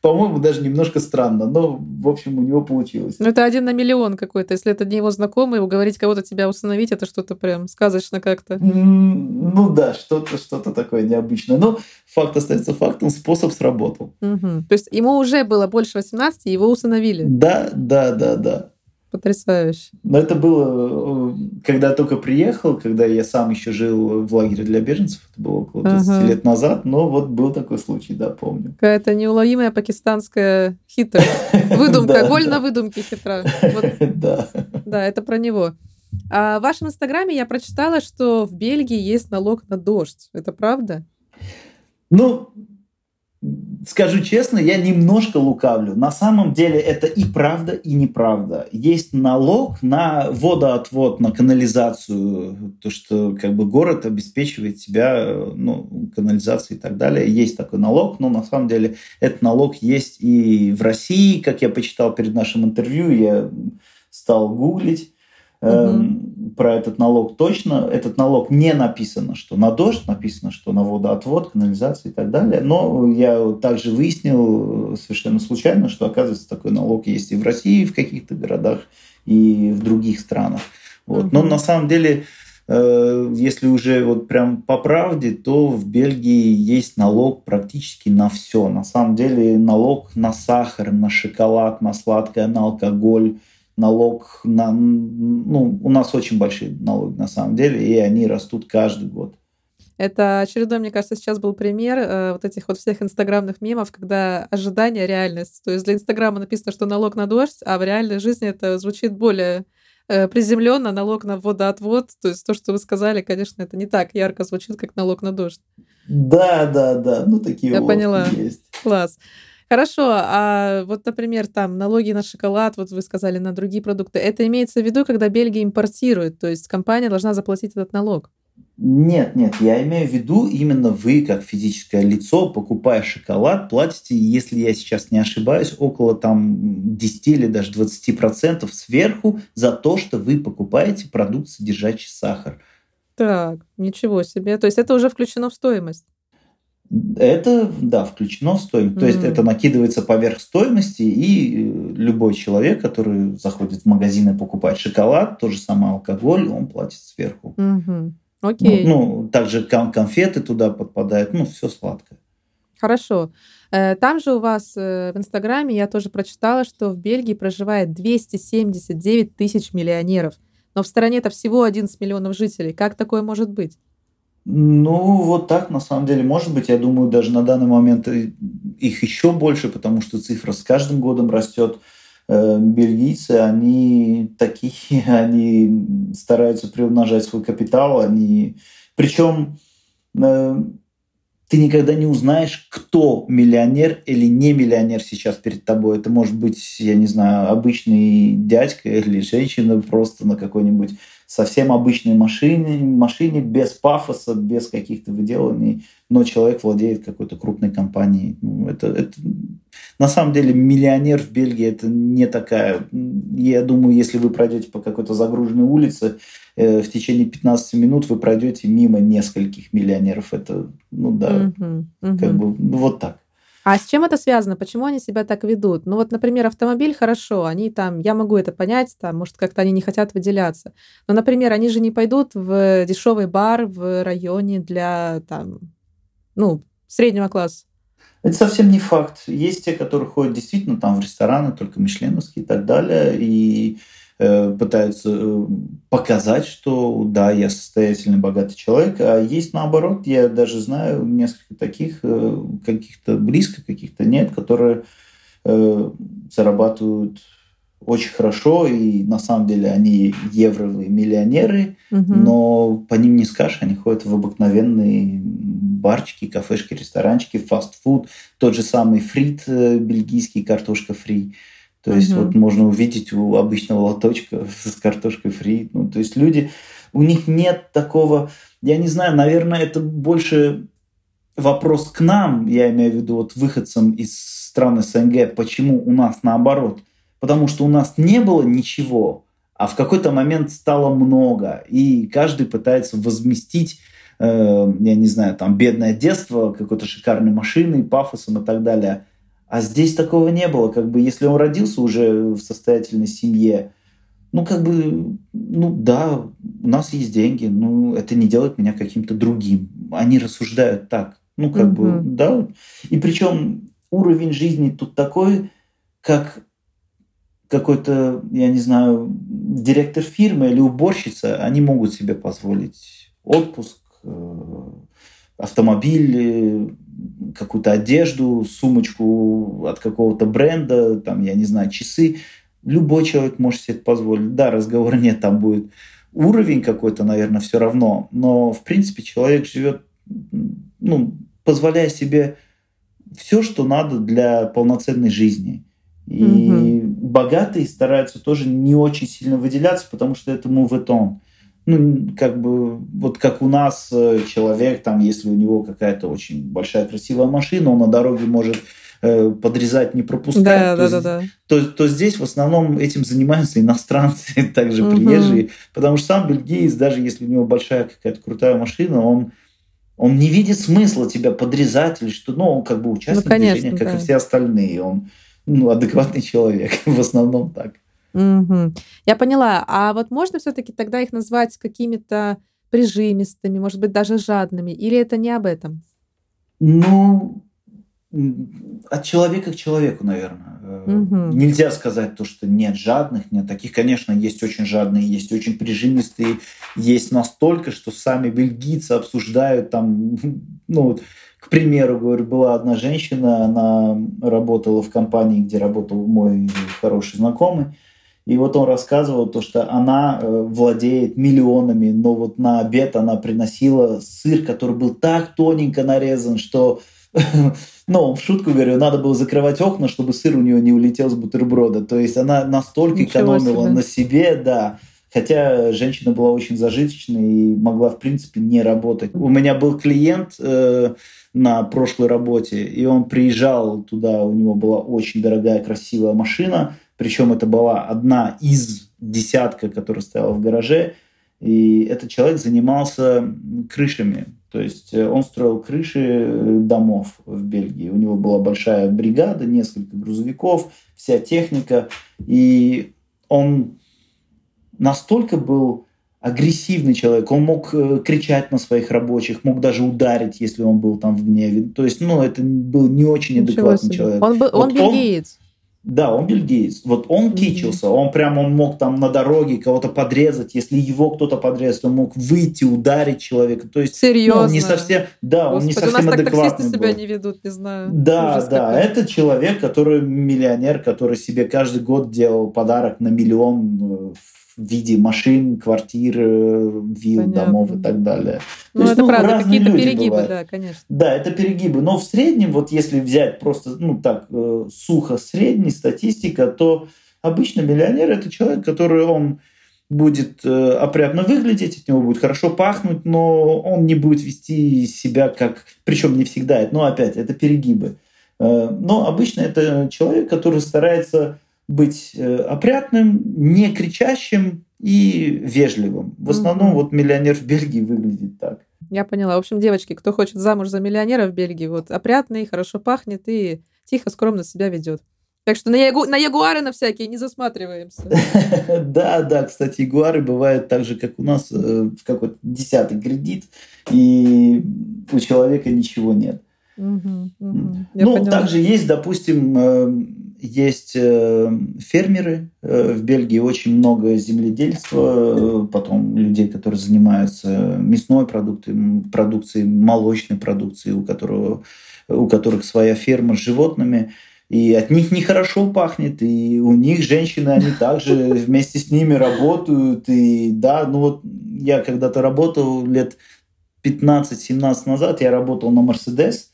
по-моему, даже немножко странно. Но, в общем, у него получилось. Ну, это один на миллион какой-то. Если это не его знакомый, уговорить кого-то тебя усыновить, это что-то прям сказочно как-то. Ну да, что-то что такое необычное. Но факт остается фактом, способ сработал. Угу. То есть ему уже было больше 18, его усыновили? Да, да, да, да. Потрясающе. Но это было, э, когда я только приехал, когда я сам еще жил в лагере для беженцев, это было около 20 ага. лет назад, но вот был такой случай, да, помню. Какая-то неуловимая пакистанская хитрость. Выдумка, голь на выдумке хитра. Да. Да, это про него. А в вашем инстаграме я прочитала, что в Бельгии есть налог на дождь. Это правда? Ну, скажу честно, я немножко лукавлю. На самом деле это и правда, и неправда. Есть налог на водоотвод, на канализацию, то, что как бы город обеспечивает себя ну, канализацией и так далее. Есть такой налог, но на самом деле этот налог есть и в России, как я почитал перед нашим интервью, я стал гуглить угу. про этот налог точно. Этот налог не написано, что на дождь, написано, что на водоотвод, канализацию и так далее. Но я также выяснил э, совершенно случайно, что, оказывается, такой налог есть и в России, и в каких-то городах, и в других странах. Вот. Угу. Но на самом деле э, если уже вот прям по правде, то в Бельгии есть налог практически на все. На самом деле налог на сахар, на шоколад, на сладкое, на алкоголь, налог на... Ну, у нас очень большие налоги на самом деле, и они растут каждый год. Это очередной, мне кажется, сейчас был пример э, вот этих вот всех инстаграмных мемов, когда ожидание реальность. То есть для Инстаграма написано, что налог на дождь, а в реальной жизни это звучит более э, приземленно, налог на водоотвод. То есть то, что вы сказали, конечно, это не так ярко звучит, как налог на дождь. Да, да, да. Ну, такие Я поняла. есть. Класс. Хорошо, а вот, например, там налоги на шоколад, вот вы сказали, на другие продукты, это имеется в виду, когда Бельгия импортирует, то есть компания должна заплатить этот налог? Нет, нет, я имею в виду именно вы, как физическое лицо, покупая шоколад, платите, если я сейчас не ошибаюсь, около там 10 или даже 20 процентов сверху за то, что вы покупаете продукт, содержащий сахар. Так, ничего себе. То есть это уже включено в стоимость? Это, да, включено в стоимость. Mm-hmm. То есть это накидывается поверх стоимости, и э, любой человек, который заходит в магазин и покупает шоколад, то же самое алкоголь, он платит сверху. Mm-hmm. Окей. Ну, ну, также конфеты туда подпадают, ну, все сладкое. Хорошо. Э, там же у вас э, в Инстаграме я тоже прочитала, что в Бельгии проживает 279 тысяч миллионеров. Но в стране это всего 11 миллионов жителей. Как такое может быть? Ну, вот так, на самом деле, может быть. Я думаю, даже на данный момент их еще больше, потому что цифра с каждым годом растет. э, бельгийцы, они такие, они стараются приумножать свой капитал, они... Причем э, ты никогда не узнаешь, кто миллионер или не миллионер сейчас перед тобой. Это может быть, я не знаю, обычный дядька или женщина просто на какой-нибудь совсем обычной машине, машине без пафоса, без каких-то выделываний, но человек владеет какой-то крупной компанией. Ну, это, это, на самом деле миллионер в Бельгии это не такая... Я думаю, если вы пройдете по какой-то загруженной улице, э, в течение 15 минут вы пройдете мимо нескольких миллионеров. Это, ну да, угу, угу. как бы ну, вот так. А с чем это связано? Почему они себя так ведут? Ну вот, например, автомобиль хорошо, они там, я могу это понять, там, может, как-то они не хотят выделяться. Но, например, они же не пойдут в дешевый бар в районе для там, ну, среднего класса. Это совсем не факт. Есть те, которые ходят действительно там в рестораны, только мишленовские и так далее, и пытаются э, показать, что да, я состоятельный, богатый человек, а есть наоборот, я даже знаю несколько таких, э, каких-то близко, каких-то нет, которые зарабатывают очень хорошо, и на самом деле они евровые миллионеры, угу. но по ним не скажешь, они ходят в обыкновенные барчики, кафешки, ресторанчики, фастфуд, тот же самый фрит бельгийский, картошка фри. То есть угу. вот можно увидеть у обычного лоточка с картошкой фри. Ну, то есть люди, у них нет такого, я не знаю, наверное, это больше вопрос к нам, я имею в виду вот выходцам из стран СНГ, почему у нас наоборот. Потому что у нас не было ничего, а в какой-то момент стало много, и каждый пытается возместить э, я не знаю, там, бедное детство, какой-то шикарной машиной, пафосом и так далее – а здесь такого не было. Как бы, если он родился уже в состоятельной семье, ну, как бы, ну, да, у нас есть деньги, но это не делает меня каким-то другим. Они рассуждают так. Ну, как угу. бы, да. И причем уровень жизни тут такой, как какой-то, я не знаю, директор фирмы или уборщица, они могут себе позволить отпуск, э, автомобиль, какую-то одежду, сумочку от какого-то бренда, там, я не знаю, часы. Любой человек может себе это позволить. Да, разговора нет, там будет уровень какой-то, наверное, все равно. Но, в принципе, человек живет, ну, позволяя себе все, что надо для полноценной жизни. И угу. богатые стараются тоже не очень сильно выделяться, потому что это муветон ну, как бы, вот как у нас э, человек, там, если у него какая-то очень большая красивая машина, он на дороге может э, подрезать, не пропускать, да, то, да, да, да. То, то здесь в основном этим занимаются иностранцы, также угу. приезжие, потому что сам бельгиец, даже если у него большая какая-то крутая машина, он он не видит смысла тебя подрезать или что, ну, он как бы участвует ну, конечно, в движении, как да. и все остальные, он ну, адекватный человек, в основном так. Угу. Я поняла. А вот можно все-таки тогда их назвать какими-то прижимистыми, может быть, даже жадными? Или это не об этом? Ну, от человека к человеку, наверное. Угу. Нельзя сказать то, что нет жадных, нет таких. Конечно, есть очень жадные, есть очень прижимистые, есть настолько, что сами бельгийцы обсуждают там, ну вот, к примеру, говорю, была одна женщина, она работала в компании, где работал мой хороший знакомый, и вот он рассказывал то, что она э, владеет миллионами, но вот на обед она приносила сыр, который был так тоненько нарезан, что, ну, в шутку говорю, надо было закрывать окна, чтобы сыр у нее не улетел с бутерброда. То есть она настолько Ничего экономила себе. на себе, да. Хотя женщина была очень зажиточной и могла, в принципе, не работать. У меня был клиент э, на прошлой работе, и он приезжал туда, у него была очень дорогая, красивая машина – причем это была одна из десятка, которая стояла в гараже. И этот человек занимался крышами. То есть э, он строил крыши э, домов в Бельгии. У него была большая бригада, несколько грузовиков, вся техника. И он настолько был агрессивный человек. Он мог э, кричать на своих рабочих, мог даже ударить, если он был там в гневе. То есть, ну, это был не очень адекватный человек. Он, был, вот он бельгиец. Да, он бельгиец. Вот он кичился, он прям он мог там на дороге кого-то подрезать. Если его кто-то подрезает, он мог выйти, ударить человека. То есть, Серьезно? Ну, он не совсем, да, Господи, он не совсем у нас так адекватный таксисты себя был. не ведут, не знаю. Да, Ужас да, какой. это человек, который миллионер, который себе каждый год делал подарок на миллион э, в виде машин, квартир, вилл, Понятно. домов и так далее. Ну, То есть, это ну, правда, разные какие-то люди перегибы, бывают. да, конечно. Да, это перегибы. Но в среднем, вот если взять просто, ну так, э, сухо средний статистика, то обычно миллионер это человек, который он будет э, опрятно выглядеть, от него будет хорошо пахнуть, но он не будет вести себя как... Причем не всегда, но опять, это перегибы. Э, но обычно это человек, который старается быть э, опрятным, не кричащим и вежливым. В основном вот миллионер в Бельгии выглядит так. Я поняла. В общем, девочки, кто хочет замуж за миллионера в Бельгии, вот опрятный, хорошо пахнет и тихо, скромно себя ведет. Так что на, ягу- на ягуары на всякие не засматриваемся. Да, да, кстати, ягуары бывают так же, как у нас, э, в какой-то десятый кредит, и у человека ничего нет. Я ну, поняла. также есть, допустим, э, есть э, фермеры э, в Бельгии, очень много земледельства, потом людей, которые занимаются мясной продукцией, продукцией молочной продукцией, у, которого, у которых своя ферма с животными. И от них нехорошо пахнет, и у них женщины, они также вместе с ними работают. И да, ну вот я когда-то работал лет 15-17 назад, я работал на Мерседес,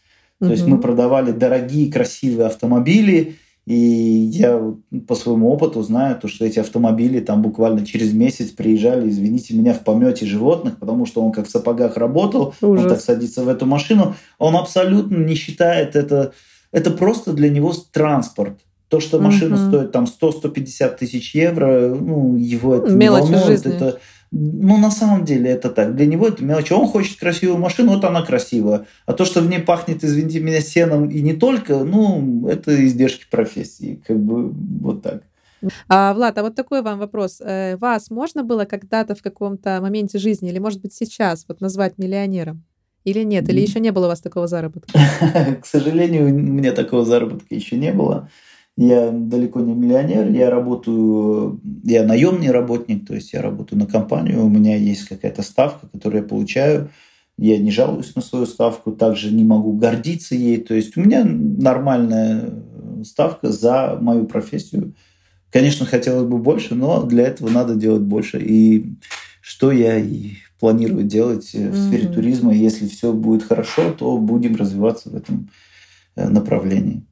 то есть мы продавали дорогие, красивые автомобили, и я по своему опыту знаю, то, что эти автомобили там буквально через месяц приезжали, извините меня, в помете животных, потому что он как в сапогах работал, он Ужас. так садится в эту машину, он абсолютно не считает это, это просто для него транспорт. То, что машина Мгм. стоит там 100-150 тысяч евро, ну, его это не Мелочи волнует. жизни. Это, ну, на самом деле это так. Для него это мелочь. Он хочет красивую машину, вот она красивая. А то, что в ней пахнет, извините меня, сеном и не только, ну, это издержки профессии. Как бы вот так. А, Влад, а вот такой вам вопрос. Э, Вас можно было когда-то в каком-то моменте жизни, или, может быть, сейчас, вот назвать миллионером? Или нет? Или еще не было у вас такого заработка? К сожалению, у меня такого заработка еще не было. Я далеко не миллионер, я работаю, я наемный работник, то есть я работаю на компанию, у меня есть какая-то ставка, которую я получаю, я не жалуюсь на свою ставку, также не могу гордиться ей, то есть у меня нормальная ставка за мою профессию. Конечно, хотелось бы больше, но для этого надо делать больше. И что я и планирую делать э, в сфере туризма. Если все будет хорошо, то будем развиваться в этом э, направлении.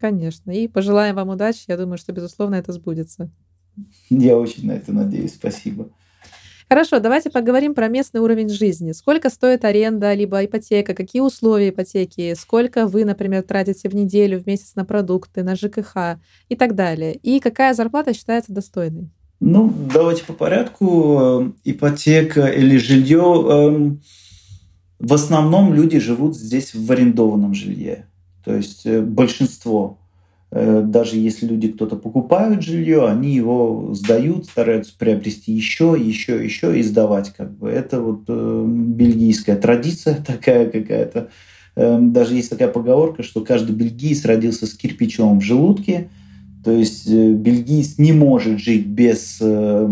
Конечно. И пожелаем вам удачи. Я думаю, что, безусловно, это сбудется. Я очень на это надеюсь. Спасибо. Хорошо, давайте поговорим про местный уровень жизни. Сколько стоит аренда, либо ипотека, какие условия ипотеки, сколько вы, например, тратите в неделю, в месяц на продукты, на ЖКХ и так далее. И какая зарплата считается достойной? Ну, давайте по порядку. Э, Ипотека или жилье. эм, В основном люди живут здесь в арендованном жилье. То есть э, большинство. Э, Даже если люди кто-то покупают жилье, они его сдают, стараются приобрести еще, еще, еще и сдавать. Как бы. Это вот э, бельгийская традиция такая какая-то. Эм, Даже есть такая поговорка, что каждый бельгиец родился с кирпичом в желудке. То есть бельгиец не может жить без э,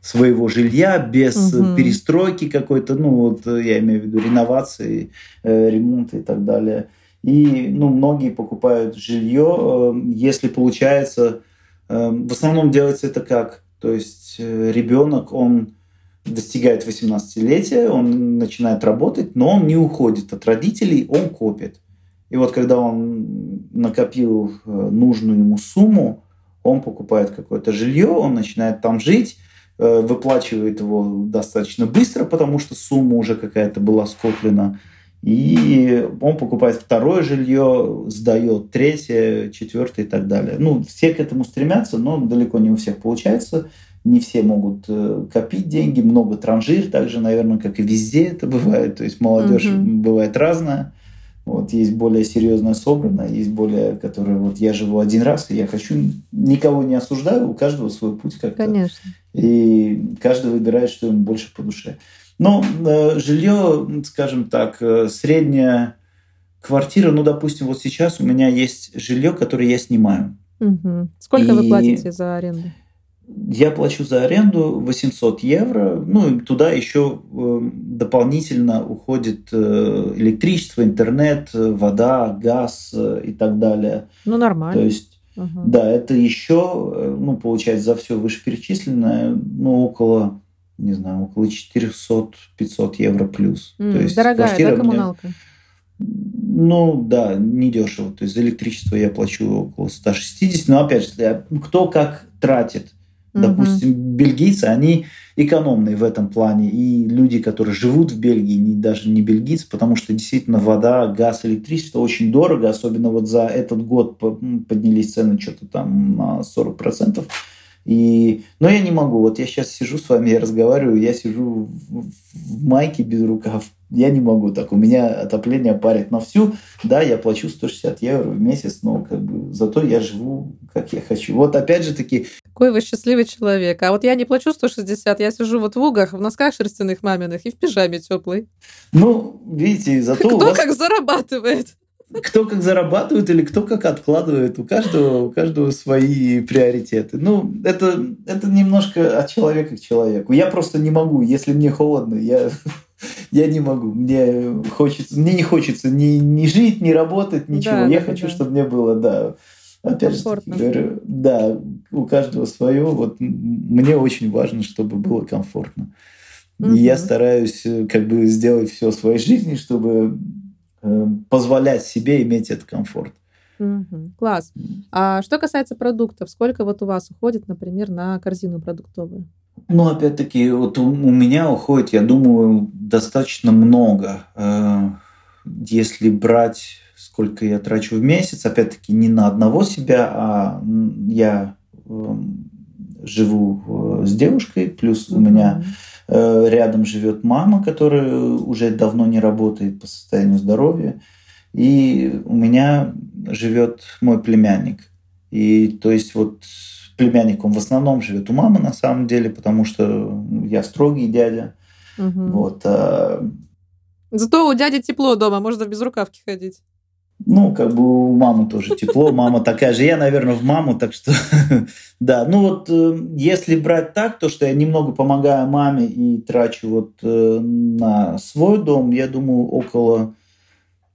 своего жилья, без Мгм. перестройки какой-то, ну вот я имею в виду реновации, э, ремонта и так далее. И ну, многие покупают жилье, э, если получается, э, в основном делается это как? То есть э, ребенок, он достигает 18-летия, он начинает работать, но он не уходит от родителей, он копит. И вот когда он накопил э, нужную ему сумму, он покупает какое-то жилье, он начинает там жить, э, выплачивает его достаточно быстро, потому что сумма уже какая-то была скоплена. И он покупает второе жилье, сдает третье, четвертое и так далее. Ну, все к этому стремятся, но далеко не у всех получается. Не все могут э, копить деньги, много транжир, также, наверное, как и везде это бывает. То есть молодежь Мгм. бывает разная. Вот есть более серьезная собранная, есть более, которая вот я живу один раз, и я хочу, никого не осуждаю, у каждого свой путь как-то. Конечно. И каждый выбирает, что ему больше по душе. Но э, жилье, скажем так, э, средняя квартира, ну, допустим, вот сейчас у меня есть жилье, которое я снимаю. Угу. Сколько и... вы платите за аренду? Я плачу за аренду 800 евро, ну и туда еще эм, дополнительно уходит э, электричество, интернет, вода, газ э, и так далее. Ну нормально. То есть, угу. да, это еще, э, ну получается за все вышеперечисленное, ну около, не знаю, около 400-500 евро плюс. Mm, То есть дорогая, да, коммуналка? Меня, ну да, недешево. То есть за электричество я плачу около 160, но опять же, кто как тратит. Допустим, угу. бельгийцы, они экономные в этом плане. И люди, которые живут в Бельгии, не, даже не бельгийцы, потому что действительно вода, газ, электричество очень дорого. Особенно вот за этот год поднялись цены что-то там на 40%. И, но я не могу. Вот я сейчас сижу с вами, я разговариваю, я сижу в, в майке без рукав. Я не могу так. У меня отопление парит на всю. Да, я плачу 160 евро в месяц, но как бы зато я живу, как я хочу. Вот опять же таки... Какой вы счастливый человек. А вот я не плачу 160, я сижу вот в угах, в носках шерстяных маминых и в пижаме теплой. Ну, видите, зато Кто вас... как зарабатывает? Кто как зарабатывает или кто как откладывает. У каждого, у каждого свои приоритеты. Ну, это, это немножко от человека к человеку. Я просто не могу. Если мне холодно, я, я не могу. Мне, хочется, мне не хочется ни, ни жить, ни работать, ничего. Да, я да, хочу, да. чтобы мне было, да, Опять же таки говорю, да, у каждого свое. Вот мне очень важно, чтобы было комфортно. Угу. И я стараюсь э, как бы сделать все в своей жизни, чтобы позволять себе иметь этот комфорт. Угу, класс. А что касается продуктов, сколько вот у вас уходит, например, на корзину продуктовую? Ну, опять-таки, вот у, у меня уходит, я думаю, достаточно много. Э, если брать, сколько я трачу в месяц, опять-таки, не на одного себя, а я эм, живу э, с девушкой, плюс у меня Э, рядом живет мама, которая уже давно не работает по состоянию здоровья. И у меня живет мой племянник. И то есть вот племянник, он в основном живет у мамы на самом деле, потому что я строгий дядя. Угу. Вот, а... Зато у дяди тепло дома, можно без рукавки ходить. Ну, как бы у мамы тоже тепло, мама такая же. Я, наверное, в маму, так что да. Ну вот, э, если брать так, то, что я немного помогаю маме и трачу вот э, на свой дом, я думаю, около,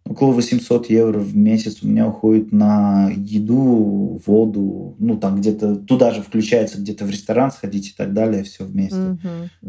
около 800 евро в месяц у меня уходит на еду, воду, ну там где-то, туда же включается где-то в ресторан сходить и так далее, все вместе.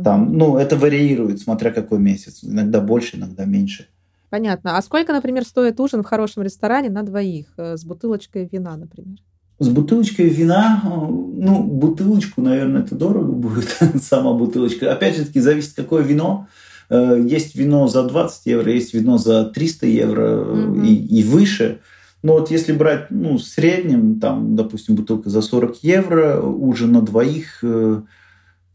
Там, ну, это варьирует, смотря какой месяц. Иногда больше, иногда меньше. Понятно. А сколько, например, стоит ужин в хорошем ресторане на двоих э, с бутылочкой вина, например? С бутылочкой вина, э, ну, бутылочку, наверное, это дорого будет, сама бутылочка. Опять же таки, зависит, какое вино. Э, есть вино за 20 евро, есть вино за 300 евро угу. и, и выше. Но вот если брать, ну, в среднем, там, допустим, бутылка за 40 евро, ужин на двоих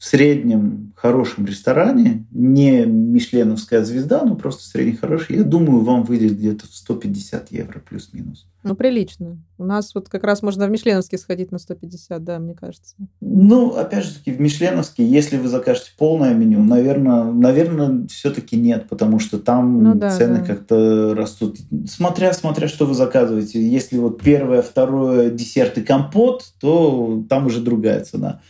в среднем хорошем ресторане, не мишленовская звезда, но просто средний хороший, я думаю, вам выйдет где-то в 150 евро плюс-минус. Ну, прилично. У нас вот как раз можно в Мишленовский сходить на 150, да, мне кажется. Ну, опять же таки, в Мишленовский, если вы закажете полное меню, наверное, наверное все-таки нет, потому что там ну, да, цены да. как-то растут. Смотря, смотря, что вы заказываете. Если вот первое, второе десерт и компот, то там уже другая цена.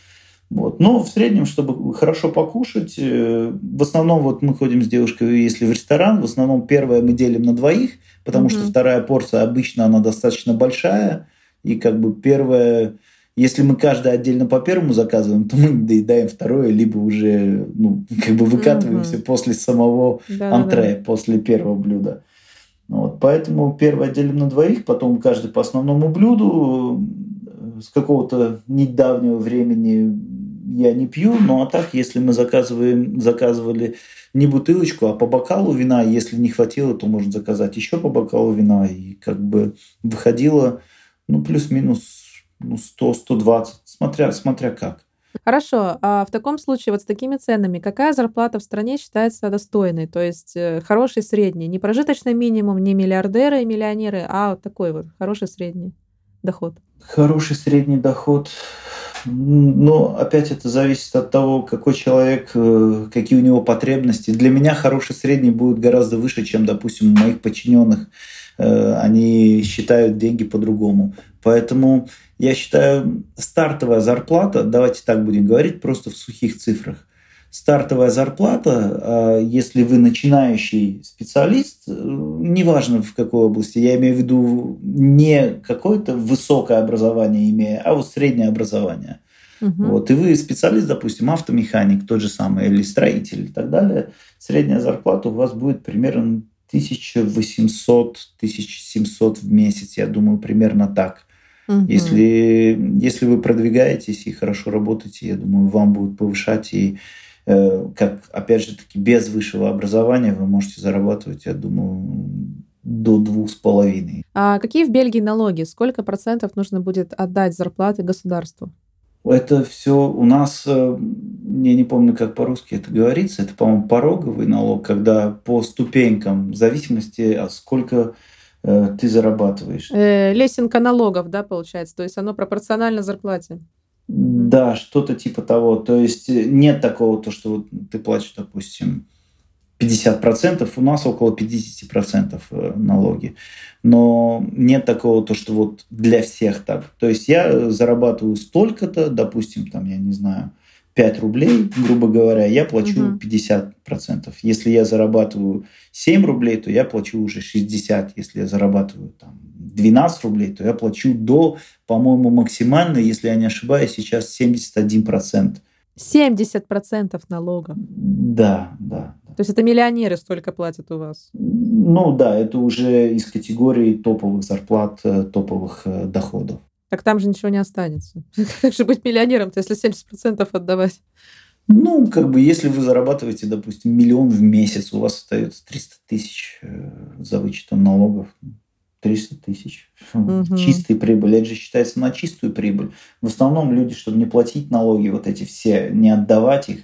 Вот. Но в среднем, чтобы хорошо покушать, э, в основном вот мы ходим с девушкой, если в ресторан, в основном первое мы делим на двоих, потому mm-hmm. что вторая порция обычно она достаточно большая, и как бы первая, если мы каждый отдельно по первому заказываем, то мы доедаем второе, либо уже ну, как бы выкатываемся mm-hmm. после самого да, антре, да. после первого блюда. Вот, поэтому первое делим на двоих, потом каждый по основному блюду, с какого-то недавнего времени я не пью, ну а так, если мы заказываем, заказывали не бутылочку, а по бокалу вина, если не хватило, то можно заказать еще по бокалу вина, и как бы выходило, ну, плюс-минус ну, 100-120, смотря, смотря как. Хорошо, а в таком случае вот с такими ценами, какая зарплата в стране считается достойной? То есть э, хороший средний, не прожиточный минимум, не миллиардеры и миллионеры, а вот такой вот хороший средний доход? Хороший средний доход. Но опять это зависит от того, какой человек, э, какие у него потребности. Для меня хороший средний будет гораздо выше, чем, допустим, у моих подчиненных. Э, они считают деньги по-другому. Поэтому я считаю, стартовая зарплата, давайте так будем говорить, просто в сухих цифрах. Стартовая зарплата, а, если вы начинающий специалист, э, неважно в какой области, я имею в виду не какое-то высокое образование имея, а вот среднее образование. Угу. Вот, и вы специалист, допустим, автомеханик, тот же самый, или строитель и так далее, средняя зарплата у вас будет примерно 1800-1700 в месяц, я думаю, примерно так. Угу. Если, если вы продвигаетесь и хорошо работаете, я думаю, вам будут повышать и как, опять же таки, без высшего образования вы можете зарабатывать, я думаю, до двух с половиной. А какие в Бельгии налоги? Сколько процентов нужно будет отдать зарплаты государству? Это все у нас, э, я не помню, как по-русски это говорится, это, по-моему, пороговый налог, когда по ступенькам, в зависимости от сколько Э, ты зарабатываешь. Э, лесенка налогов, да, получается? То есть оно пропорционально зарплате? Да, что-то типа того. То есть э, нет такого, то, что вот ты платишь, допустим, 50%, у нас около 50% э, налоги. Но нет такого, то, что вот для всех так. То есть я зарабатываю столько-то, допустим, там, я не знаю, 5 рублей, грубо говоря, я плачу угу. 50%. Если я зарабатываю 7 рублей, то я плачу уже 60. Если я зарабатываю там, 12 рублей, то я плачу до, по-моему, максимально, если я не ошибаюсь, сейчас 71%. 70% налогов? Да, да. То есть это миллионеры столько платят у вас? Ну да, это уже из категории топовых зарплат, э, топовых э, доходов. Так там же ничего не останется. Как же быть миллионером-то, если 70% отдавать? Ну, как бы, если вы зарабатываете, допустим, миллион в месяц, у вас остается 300 тысяч э, за вычетом налогов. 300 тысяч. Угу. Чистая прибыль. Это же считается на чистую прибыль. В основном люди, чтобы не платить налоги, вот эти все, не отдавать их,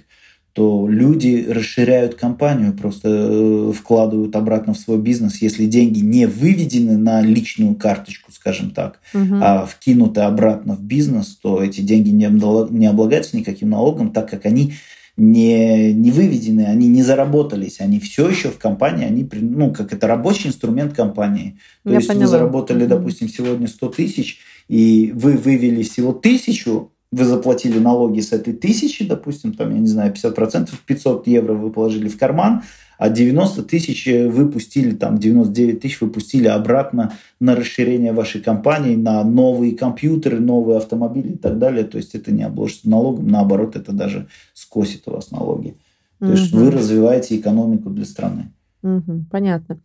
то люди расширяют компанию, просто э, вкладывают обратно в свой бизнес. Если деньги не выведены на личную карточку, скажем так, угу. а вкинуты обратно в бизнес, то эти деньги не, не облагаются никаким налогом, так как они не, не выведены, они не заработались, они все еще в компании, они, ну, как это рабочий инструмент компании. То Я есть поняла. вы заработали, допустим, сегодня 100 тысяч, и вы вывели всего тысячу, вы заплатили налоги с этой тысячи, допустим, там, я не знаю, 50%, 500 евро вы положили в карман, а 90 тысяч выпустили, там 99 тысяч выпустили обратно на расширение вашей компании, на новые компьютеры, новые автомобили и так далее. То есть это не обложится налогом, наоборот, это даже скосит у вас налоги. То угу. есть вы развиваете экономику для страны. Угу, понятно.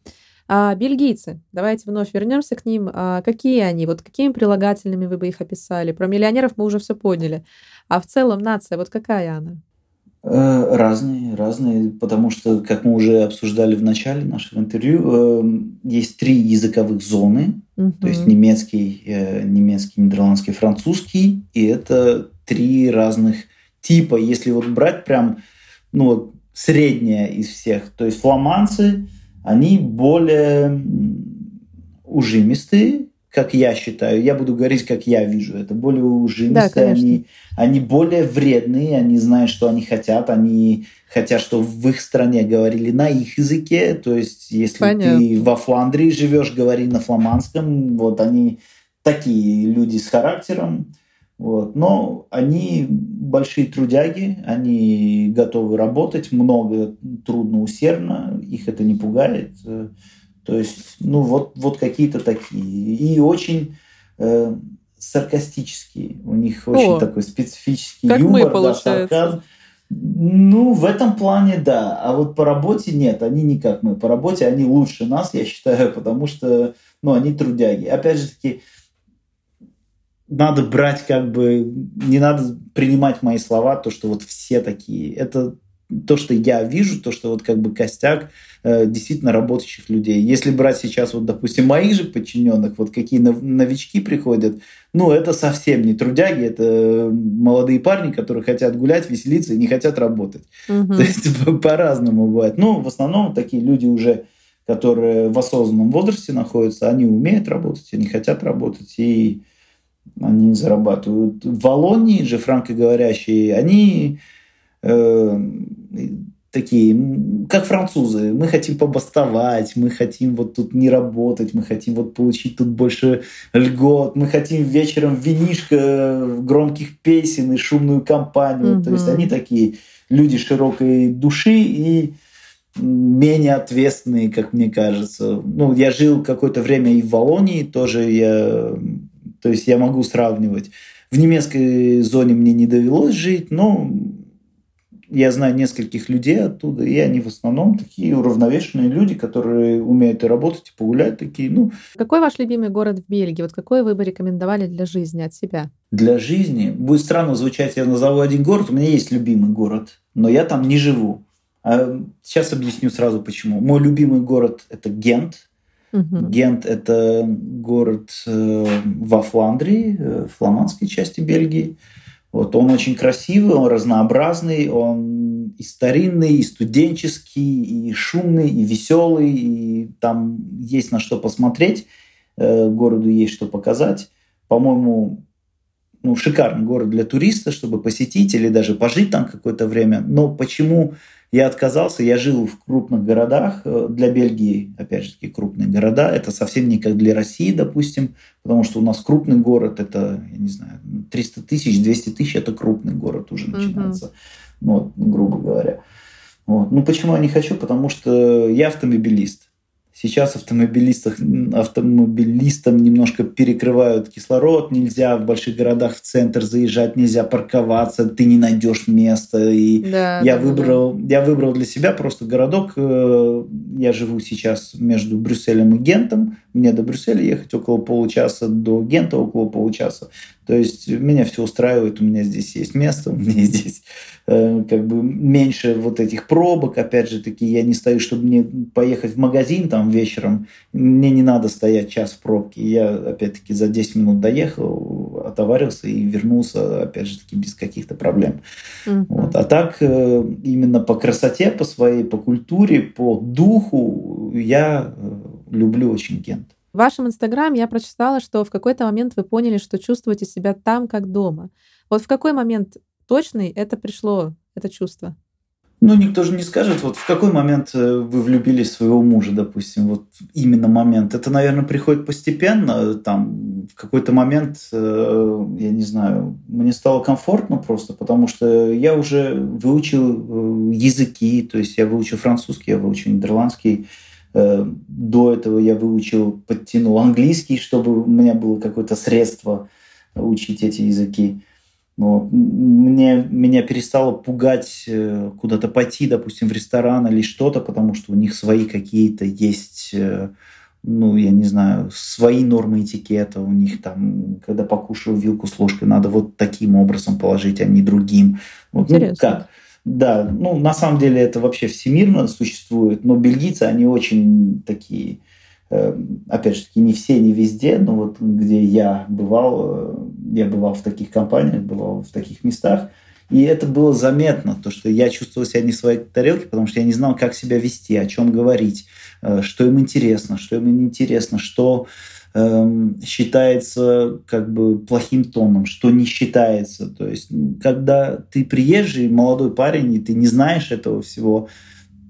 А бельгийцы, давайте вновь вернемся к ним. А какие они? Вот какими прилагательными вы бы их описали? Про миллионеров мы уже все поняли. А в целом нация, вот какая она? Э, разные, разные, потому что, как мы уже обсуждали в начале нашего интервью, э, есть три языковых зоны, угу. то есть немецкий, э, немецкий, нидерландский, французский, и это три разных типа. Если вот брать прям, ну, среднее из всех, то есть фламандцы, они более ужимистые, как я считаю, я буду говорить, как я вижу, это. Более ужимистые, да, они, они более вредные, они знают, что они хотят, они хотят, что в их стране говорили на их языке, то есть если Понятно. ты во Фландрии живешь, говори на фламандском, вот они такие люди с характером, вот. Но они большие трудяги, они готовы работать много, трудно, усердно, их это не пугает. То есть, ну вот, вот какие-то такие. И очень э, саркастические. У них О, очень такой специфический как юмор, мы, да, сарказм. Ну, в этом плане да. А вот по работе нет, они не как мы. По работе они лучше нас, я считаю, потому что ну, они трудяги. Опять же таки, надо брать как бы, не надо принимать мои слова, то, что вот все такие. Это то, что я вижу, то, что вот как бы костяк э, действительно работающих людей. Если брать сейчас вот, допустим, моих же подчиненных, вот какие новички приходят, ну, это совсем не трудяги, это молодые парни, которые хотят гулять, веселиться и не хотят работать. Угу. То есть по-разному бывает. Ну, в основном такие люди уже которые в осознанном возрасте находятся, они умеют работать, они хотят работать, и они зарабатывают. В Волонии же франкоговорящие, они э, такие, как французы, мы хотим побастовать, мы хотим вот тут не работать, мы хотим вот получить тут больше льгот, мы хотим вечером винишко, громких песен и шумную компанию. Mm-hmm. То есть они такие люди широкой души и менее ответственные, как мне кажется. Ну, я жил какое-то время и в Волонии, тоже я, то есть я могу сравнивать. В немецкой зоне мне не довелось жить, но я знаю нескольких людей оттуда, и они в основном такие уравновешенные люди, которые умеют и работать, и погулять такие. Ну. Какой ваш любимый город в Бельгии? Вот какой вы бы рекомендовали для жизни от себя? Для жизни? Будет странно звучать, я назову один город. У меня есть любимый город, но я там не живу. А сейчас объясню сразу почему. Мой любимый город – это Гент. Угу. Гент – это город э, во Фландрии, э, фламандской части Бельгии. Вот он очень красивый, он разнообразный, он и старинный, и студенческий, и шумный, и веселый, и там есть на что посмотреть, э, городу есть что показать. По-моему, ну, шикарный город для туриста, чтобы посетить или даже пожить там какое-то время. Но почему я отказался, я жил в крупных городах, э, для Бельгии, опять же таки, крупные города, это совсем не как для России, допустим, потому что у нас крупный город, это, я не знаю, 300 тысяч, 200 тысяч, это крупный город уже начинается, mm-hmm. ну, грубо говоря. Вот. Ну, почему я не хочу? Потому что я автомобилист. Сейчас автомобилистах, автомобилистам немножко перекрывают кислород, нельзя в больших городах в центр заезжать, нельзя парковаться, ты не найдешь места. И да, я, да, выбрал, да. я выбрал для себя просто городок. Э, я живу сейчас между Брюсселем и Гентом. Мне до Брюсселя ехать около получаса, до Гента около получаса. То есть меня все устраивает, у меня здесь есть место, у меня здесь э, как бы меньше вот этих пробок. Опять же таки, я не стою, чтобы мне поехать в магазин там вечером. Мне не надо стоять час в пробке. Я опять-таки за 10 минут доехал, отоварился и вернулся, опять же таки, без каких-то проблем. Mm-hmm. Вот. А так э, именно по красоте, по своей, по культуре, по духу я э, люблю очень Кент. В вашем инстаграм я прочитала, что в какой-то момент вы поняли, что чувствуете себя там, как дома. Вот в какой момент точный это пришло, это чувство? Ну, никто же не скажет, вот в какой момент э, вы влюбились в своего мужа, допустим, вот именно момент. Это, наверное, приходит постепенно, там, в какой-то момент, э, я не знаю, мне стало комфортно просто, потому что я уже выучил э, языки, то есть я выучил французский, я выучил нидерландский, до этого я выучил, подтянул английский, чтобы у меня было какое-то средство учить эти языки. Но мне, меня перестало пугать э, куда-то пойти, допустим, в ресторан или что-то, потому что у них свои какие-то есть, э, ну, я не знаю, свои нормы этикета. У них там, когда покушаю вилку с ложкой, надо вот таким образом положить, а не другим. Вот, ну, как? Да, ну на самом деле это вообще всемирно существует, но бельгийцы, они очень такие, э, опять же таки, не все, не везде, но вот где я бывал, э, я бывал в таких компаниях, бывал в таких местах, и это было заметно, то, что я чувствовал себя не в своей тарелке, потому что я не знал, как себя вести, о чем говорить, э, что им интересно, что им не интересно, что Эм, считается как бы плохим тоном, что не считается. То есть, когда ты приезжий, молодой парень, и ты не знаешь этого всего,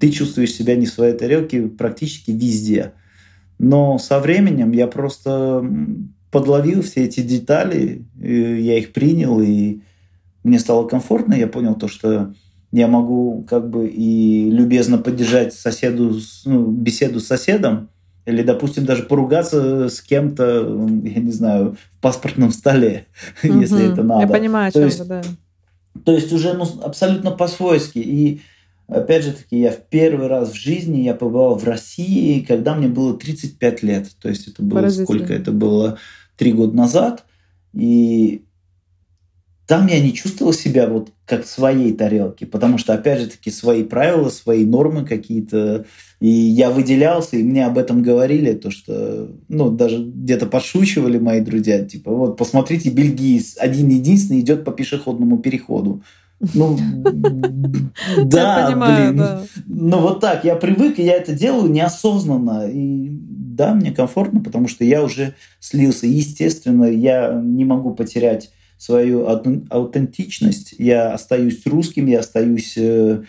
ты чувствуешь себя не в своей тарелке практически везде. Но со временем я просто подловил все эти детали, я их принял, и мне стало комфортно. Я понял то, что я могу как бы и любезно поддержать соседу, ну, беседу с соседом, или, допустим, даже поругаться с кем-то, я не знаю, в паспортном столе, угу. если это надо. Я понимаю, о чем то да. То есть уже ну, абсолютно по-свойски. И опять же таки, я в первый раз в жизни я побывал в России, когда мне было 35 лет. То есть это было сколько? Это было три года назад. И там я не чувствовал себя вот как в своей тарелке, потому что, опять же таки, свои правила, свои нормы какие-то, и я выделялся, и мне об этом говорили, то, что, ну, даже где-то подшучивали мои друзья, типа, вот, посмотрите, бельгиец один-единственный идет по пешеходному переходу. Ну, да, блин. Ну, вот так, я привык, и я это делаю неосознанно, и да, мне комфортно, потому что я уже слился. Естественно, я не могу потерять свою аутентичность. Я остаюсь русским, я остаюсь э,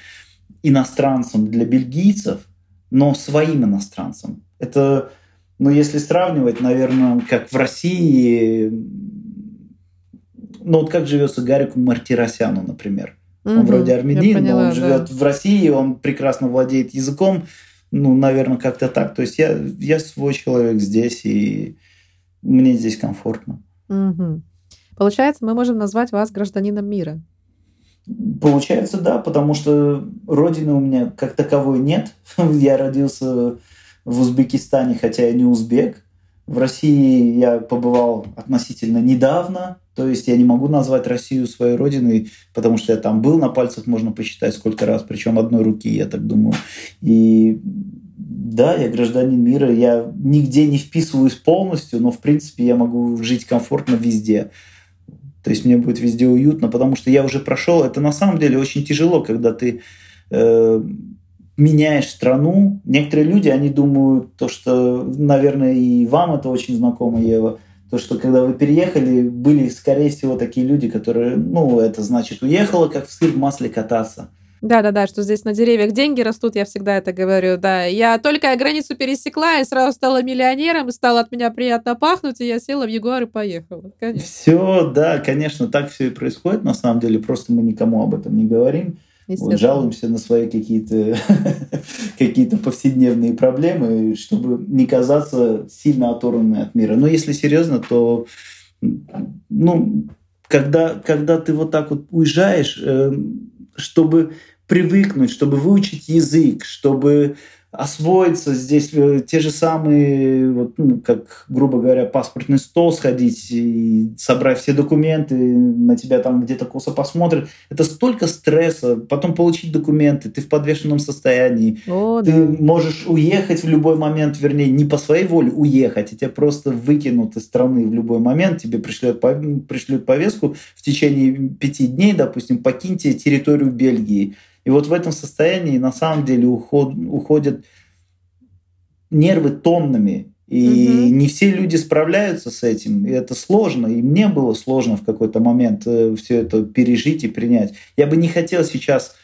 иностранцем для бельгийцев, но своим иностранцем. Это, ну, если сравнивать, наверное, как в России, ну, вот как живется Гарику Мартиросяну, например. Он вроде армянин, поняла, но он живет да. в России, он прекрасно владеет языком. Ну, наверное, как-то так. То есть я, я свой человек здесь, и мне здесь комфортно. Угу. Получается, мы можем назвать вас гражданином мира. Получается, да, потому что родины у меня как таковой нет. я родился в Узбекистане, хотя я не узбек. В России я побывал относительно недавно, то есть я не могу назвать Россию своей родиной, потому что я там был, на пальцах можно посчитать сколько раз, причем одной руки, я так думаю. И да, я гражданин мира, я нигде не вписываюсь полностью, но в принципе я могу жить комфортно везде. То есть мне будет везде уютно, потому что я уже прошел. Это на самом деле очень тяжело, когда ты э, меняешь страну. Некоторые люди, они думают, то, что, наверное, и вам это очень знакомо, Ева, то, что когда вы переехали, были, скорее всего, такие люди, которые, ну, это значит, уехала, как в сыр в масле кататься. Да-да-да, что здесь на деревьях деньги растут, я всегда это говорю, да. Я только границу пересекла и сразу стала миллионером, и стало от меня приятно пахнуть, и я села в Ягуар и поехала. Конечно. Все, да, конечно, так все и происходит, на самом деле, просто мы никому об этом не говорим. Вот, жалуемся на свои какие-то какие повседневные проблемы, чтобы не казаться сильно оторванной от мира. Но если серьезно, то ну, когда, когда ты вот так вот уезжаешь, э, чтобы привыкнуть, чтобы выучить язык, чтобы освоиться здесь э, те же самые, вот, ну, как, грубо говоря, паспортный стол сходить и собрать все документы, на тебя там где-то косо посмотрят. Это столько стресса. Потом получить документы, ты в подвешенном состоянии. О, ты да. можешь уехать в любой момент, вернее, не по своей воле уехать, и тебя просто выкинут из страны в любой момент, тебе пришлют, пришлют повестку в течение пяти дней, допустим, покиньте территорию Бельгии и вот в этом состоянии на самом деле уход, уходят нервы тоннами. И угу. не все люди справляются с этим. И это сложно. И мне было сложно в какой-то момент э, все это пережить и принять. Я бы не хотел сейчас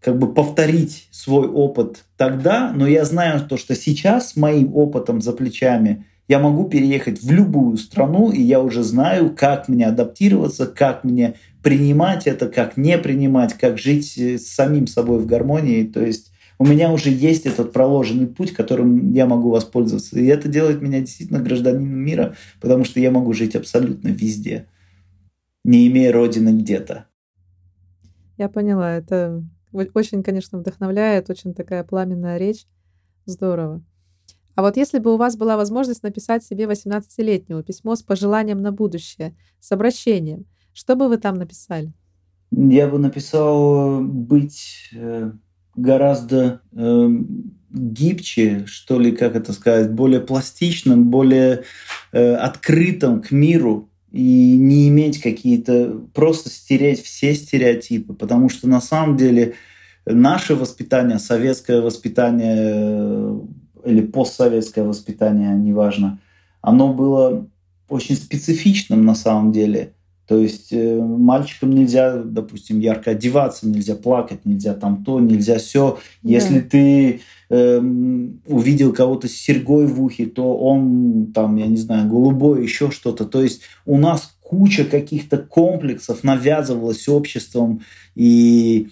как бы повторить свой опыт тогда, но я знаю то, что сейчас моим опытом за плечами я могу переехать в любую страну, и я уже знаю, как мне адаптироваться, как мне принимать это, как не принимать, как жить э, с самим собой в гармонии. То есть у меня уже есть этот проложенный путь, которым я могу воспользоваться. И это делает меня действительно гражданином мира, потому что я могу жить абсолютно везде, не имея родины где-то. Я поняла. Это очень, конечно, вдохновляет, очень такая пламенная речь. Здорово. А вот если бы у вас была возможность написать себе 18-летнему письмо с пожеланием на будущее, с обращением, что бы вы там написали? Я бы написал быть э, гораздо э, гибче, что ли, как это сказать, более пластичным, более э, открытым к миру и не иметь какие-то, просто стереть все стереотипы, потому что на самом деле наше воспитание, советское воспитание э, или постсоветское воспитание, неважно, оно было очень специфичным на самом деле – то есть э, мальчикам нельзя, допустим, ярко одеваться, нельзя плакать, нельзя там то, нельзя все. Если да. ты э, увидел кого-то с серьгой в ухе, то он там, я не знаю, голубой, еще что-то. То есть у нас куча каких-то комплексов навязывалась обществом и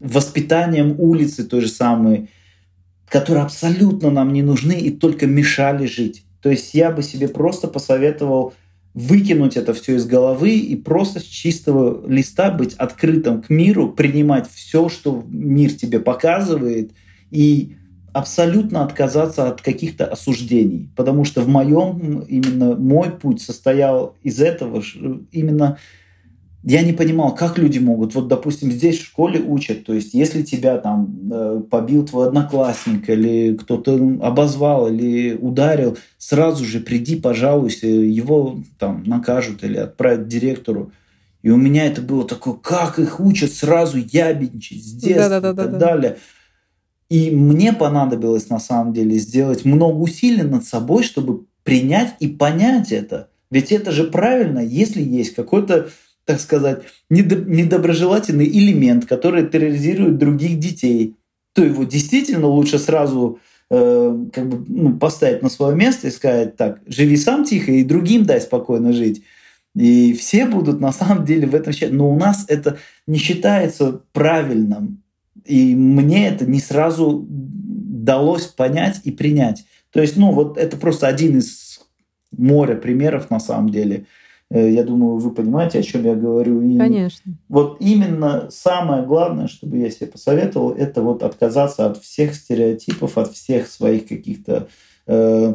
воспитанием улицы той же самой, которые абсолютно нам не нужны и только мешали жить. То есть я бы себе просто посоветовал выкинуть это все из головы и просто с чистого листа быть открытым к миру, принимать все, что мир тебе показывает, и абсолютно отказаться от каких-то осуждений. Потому что в моем, именно мой путь состоял из этого, именно я не понимал, как люди могут. Вот, допустим, здесь в школе учат, то есть, если тебя там э, побил твой одноклассник или кто-то обозвал или ударил, сразу же приди, пожалуйся, его там накажут или отправят директору. И у меня это было такое, как их учат сразу ябедничать с детства да, да, да, и так да, далее. И мне понадобилось на самом деле сделать много усилий над собой, чтобы принять и понять это. Ведь это же правильно, если есть какой-то так сказать, недоброжелательный элемент, который терроризирует других детей, то его действительно лучше сразу э, как бы, ну, поставить на свое место и сказать так, живи сам тихо и другим дай спокойно жить. И все будут на самом деле в этом считать. Но у нас это не считается правильным. И мне это не сразу далось понять и принять. То есть, ну, вот это просто один из моря примеров на самом деле. Э, я думаю, вы понимаете, о чем я говорю. И Конечно. Вот именно самое главное, чтобы я себе посоветовал, это вот отказаться от всех стереотипов, от всех своих каких-то э,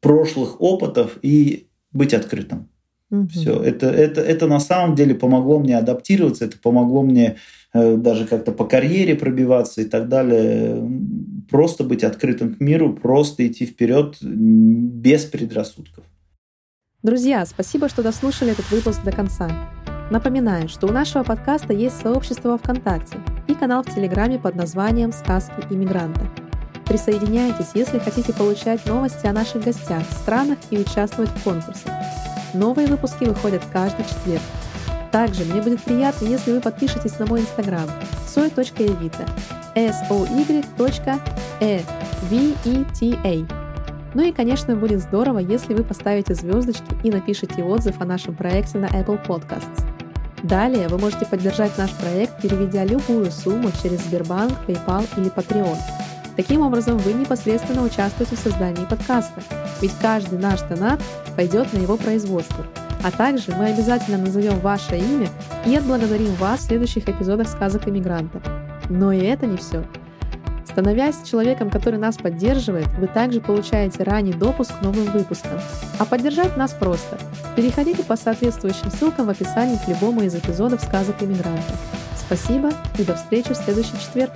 прошлых опытов и быть открытым. Угу. Все. Это, это, это на самом деле помогло мне адаптироваться, это помогло мне э, даже как-то по карьере пробиваться и так далее. Просто быть открытым к миру, просто идти вперед без предрассудков. Друзья, спасибо, что дослушали этот выпуск до конца. Напоминаю, что у нашего подкаста есть сообщество ВКонтакте и канал в Телеграме под названием «Сказки иммигранта». Присоединяйтесь, если хотите получать новости о наших гостях, странах и участвовать в конкурсах. Новые выпуски выходят каждый четверг. Также мне будет приятно, если вы подпишетесь на мой инстаграм soy.evita e a ну и, конечно, будет здорово, если вы поставите звездочки и напишите отзыв о нашем проекте на Apple Podcasts. Далее вы можете поддержать наш проект, переведя любую сумму через Сбербанк, PayPal или Patreon. Таким образом, вы непосредственно участвуете в создании подкаста, ведь каждый наш донат пойдет на его производство. А также мы обязательно назовем ваше имя и отблагодарим вас в следующих эпизодах сказок иммигрантов. Но и это не все. Становясь человеком, который нас поддерживает, вы также получаете ранний допуск к новым выпускам. А поддержать нас просто. Переходите по соответствующим ссылкам в описании к любому из эпизодов сказок иммигрантов. Спасибо и до встречи в следующий четверг.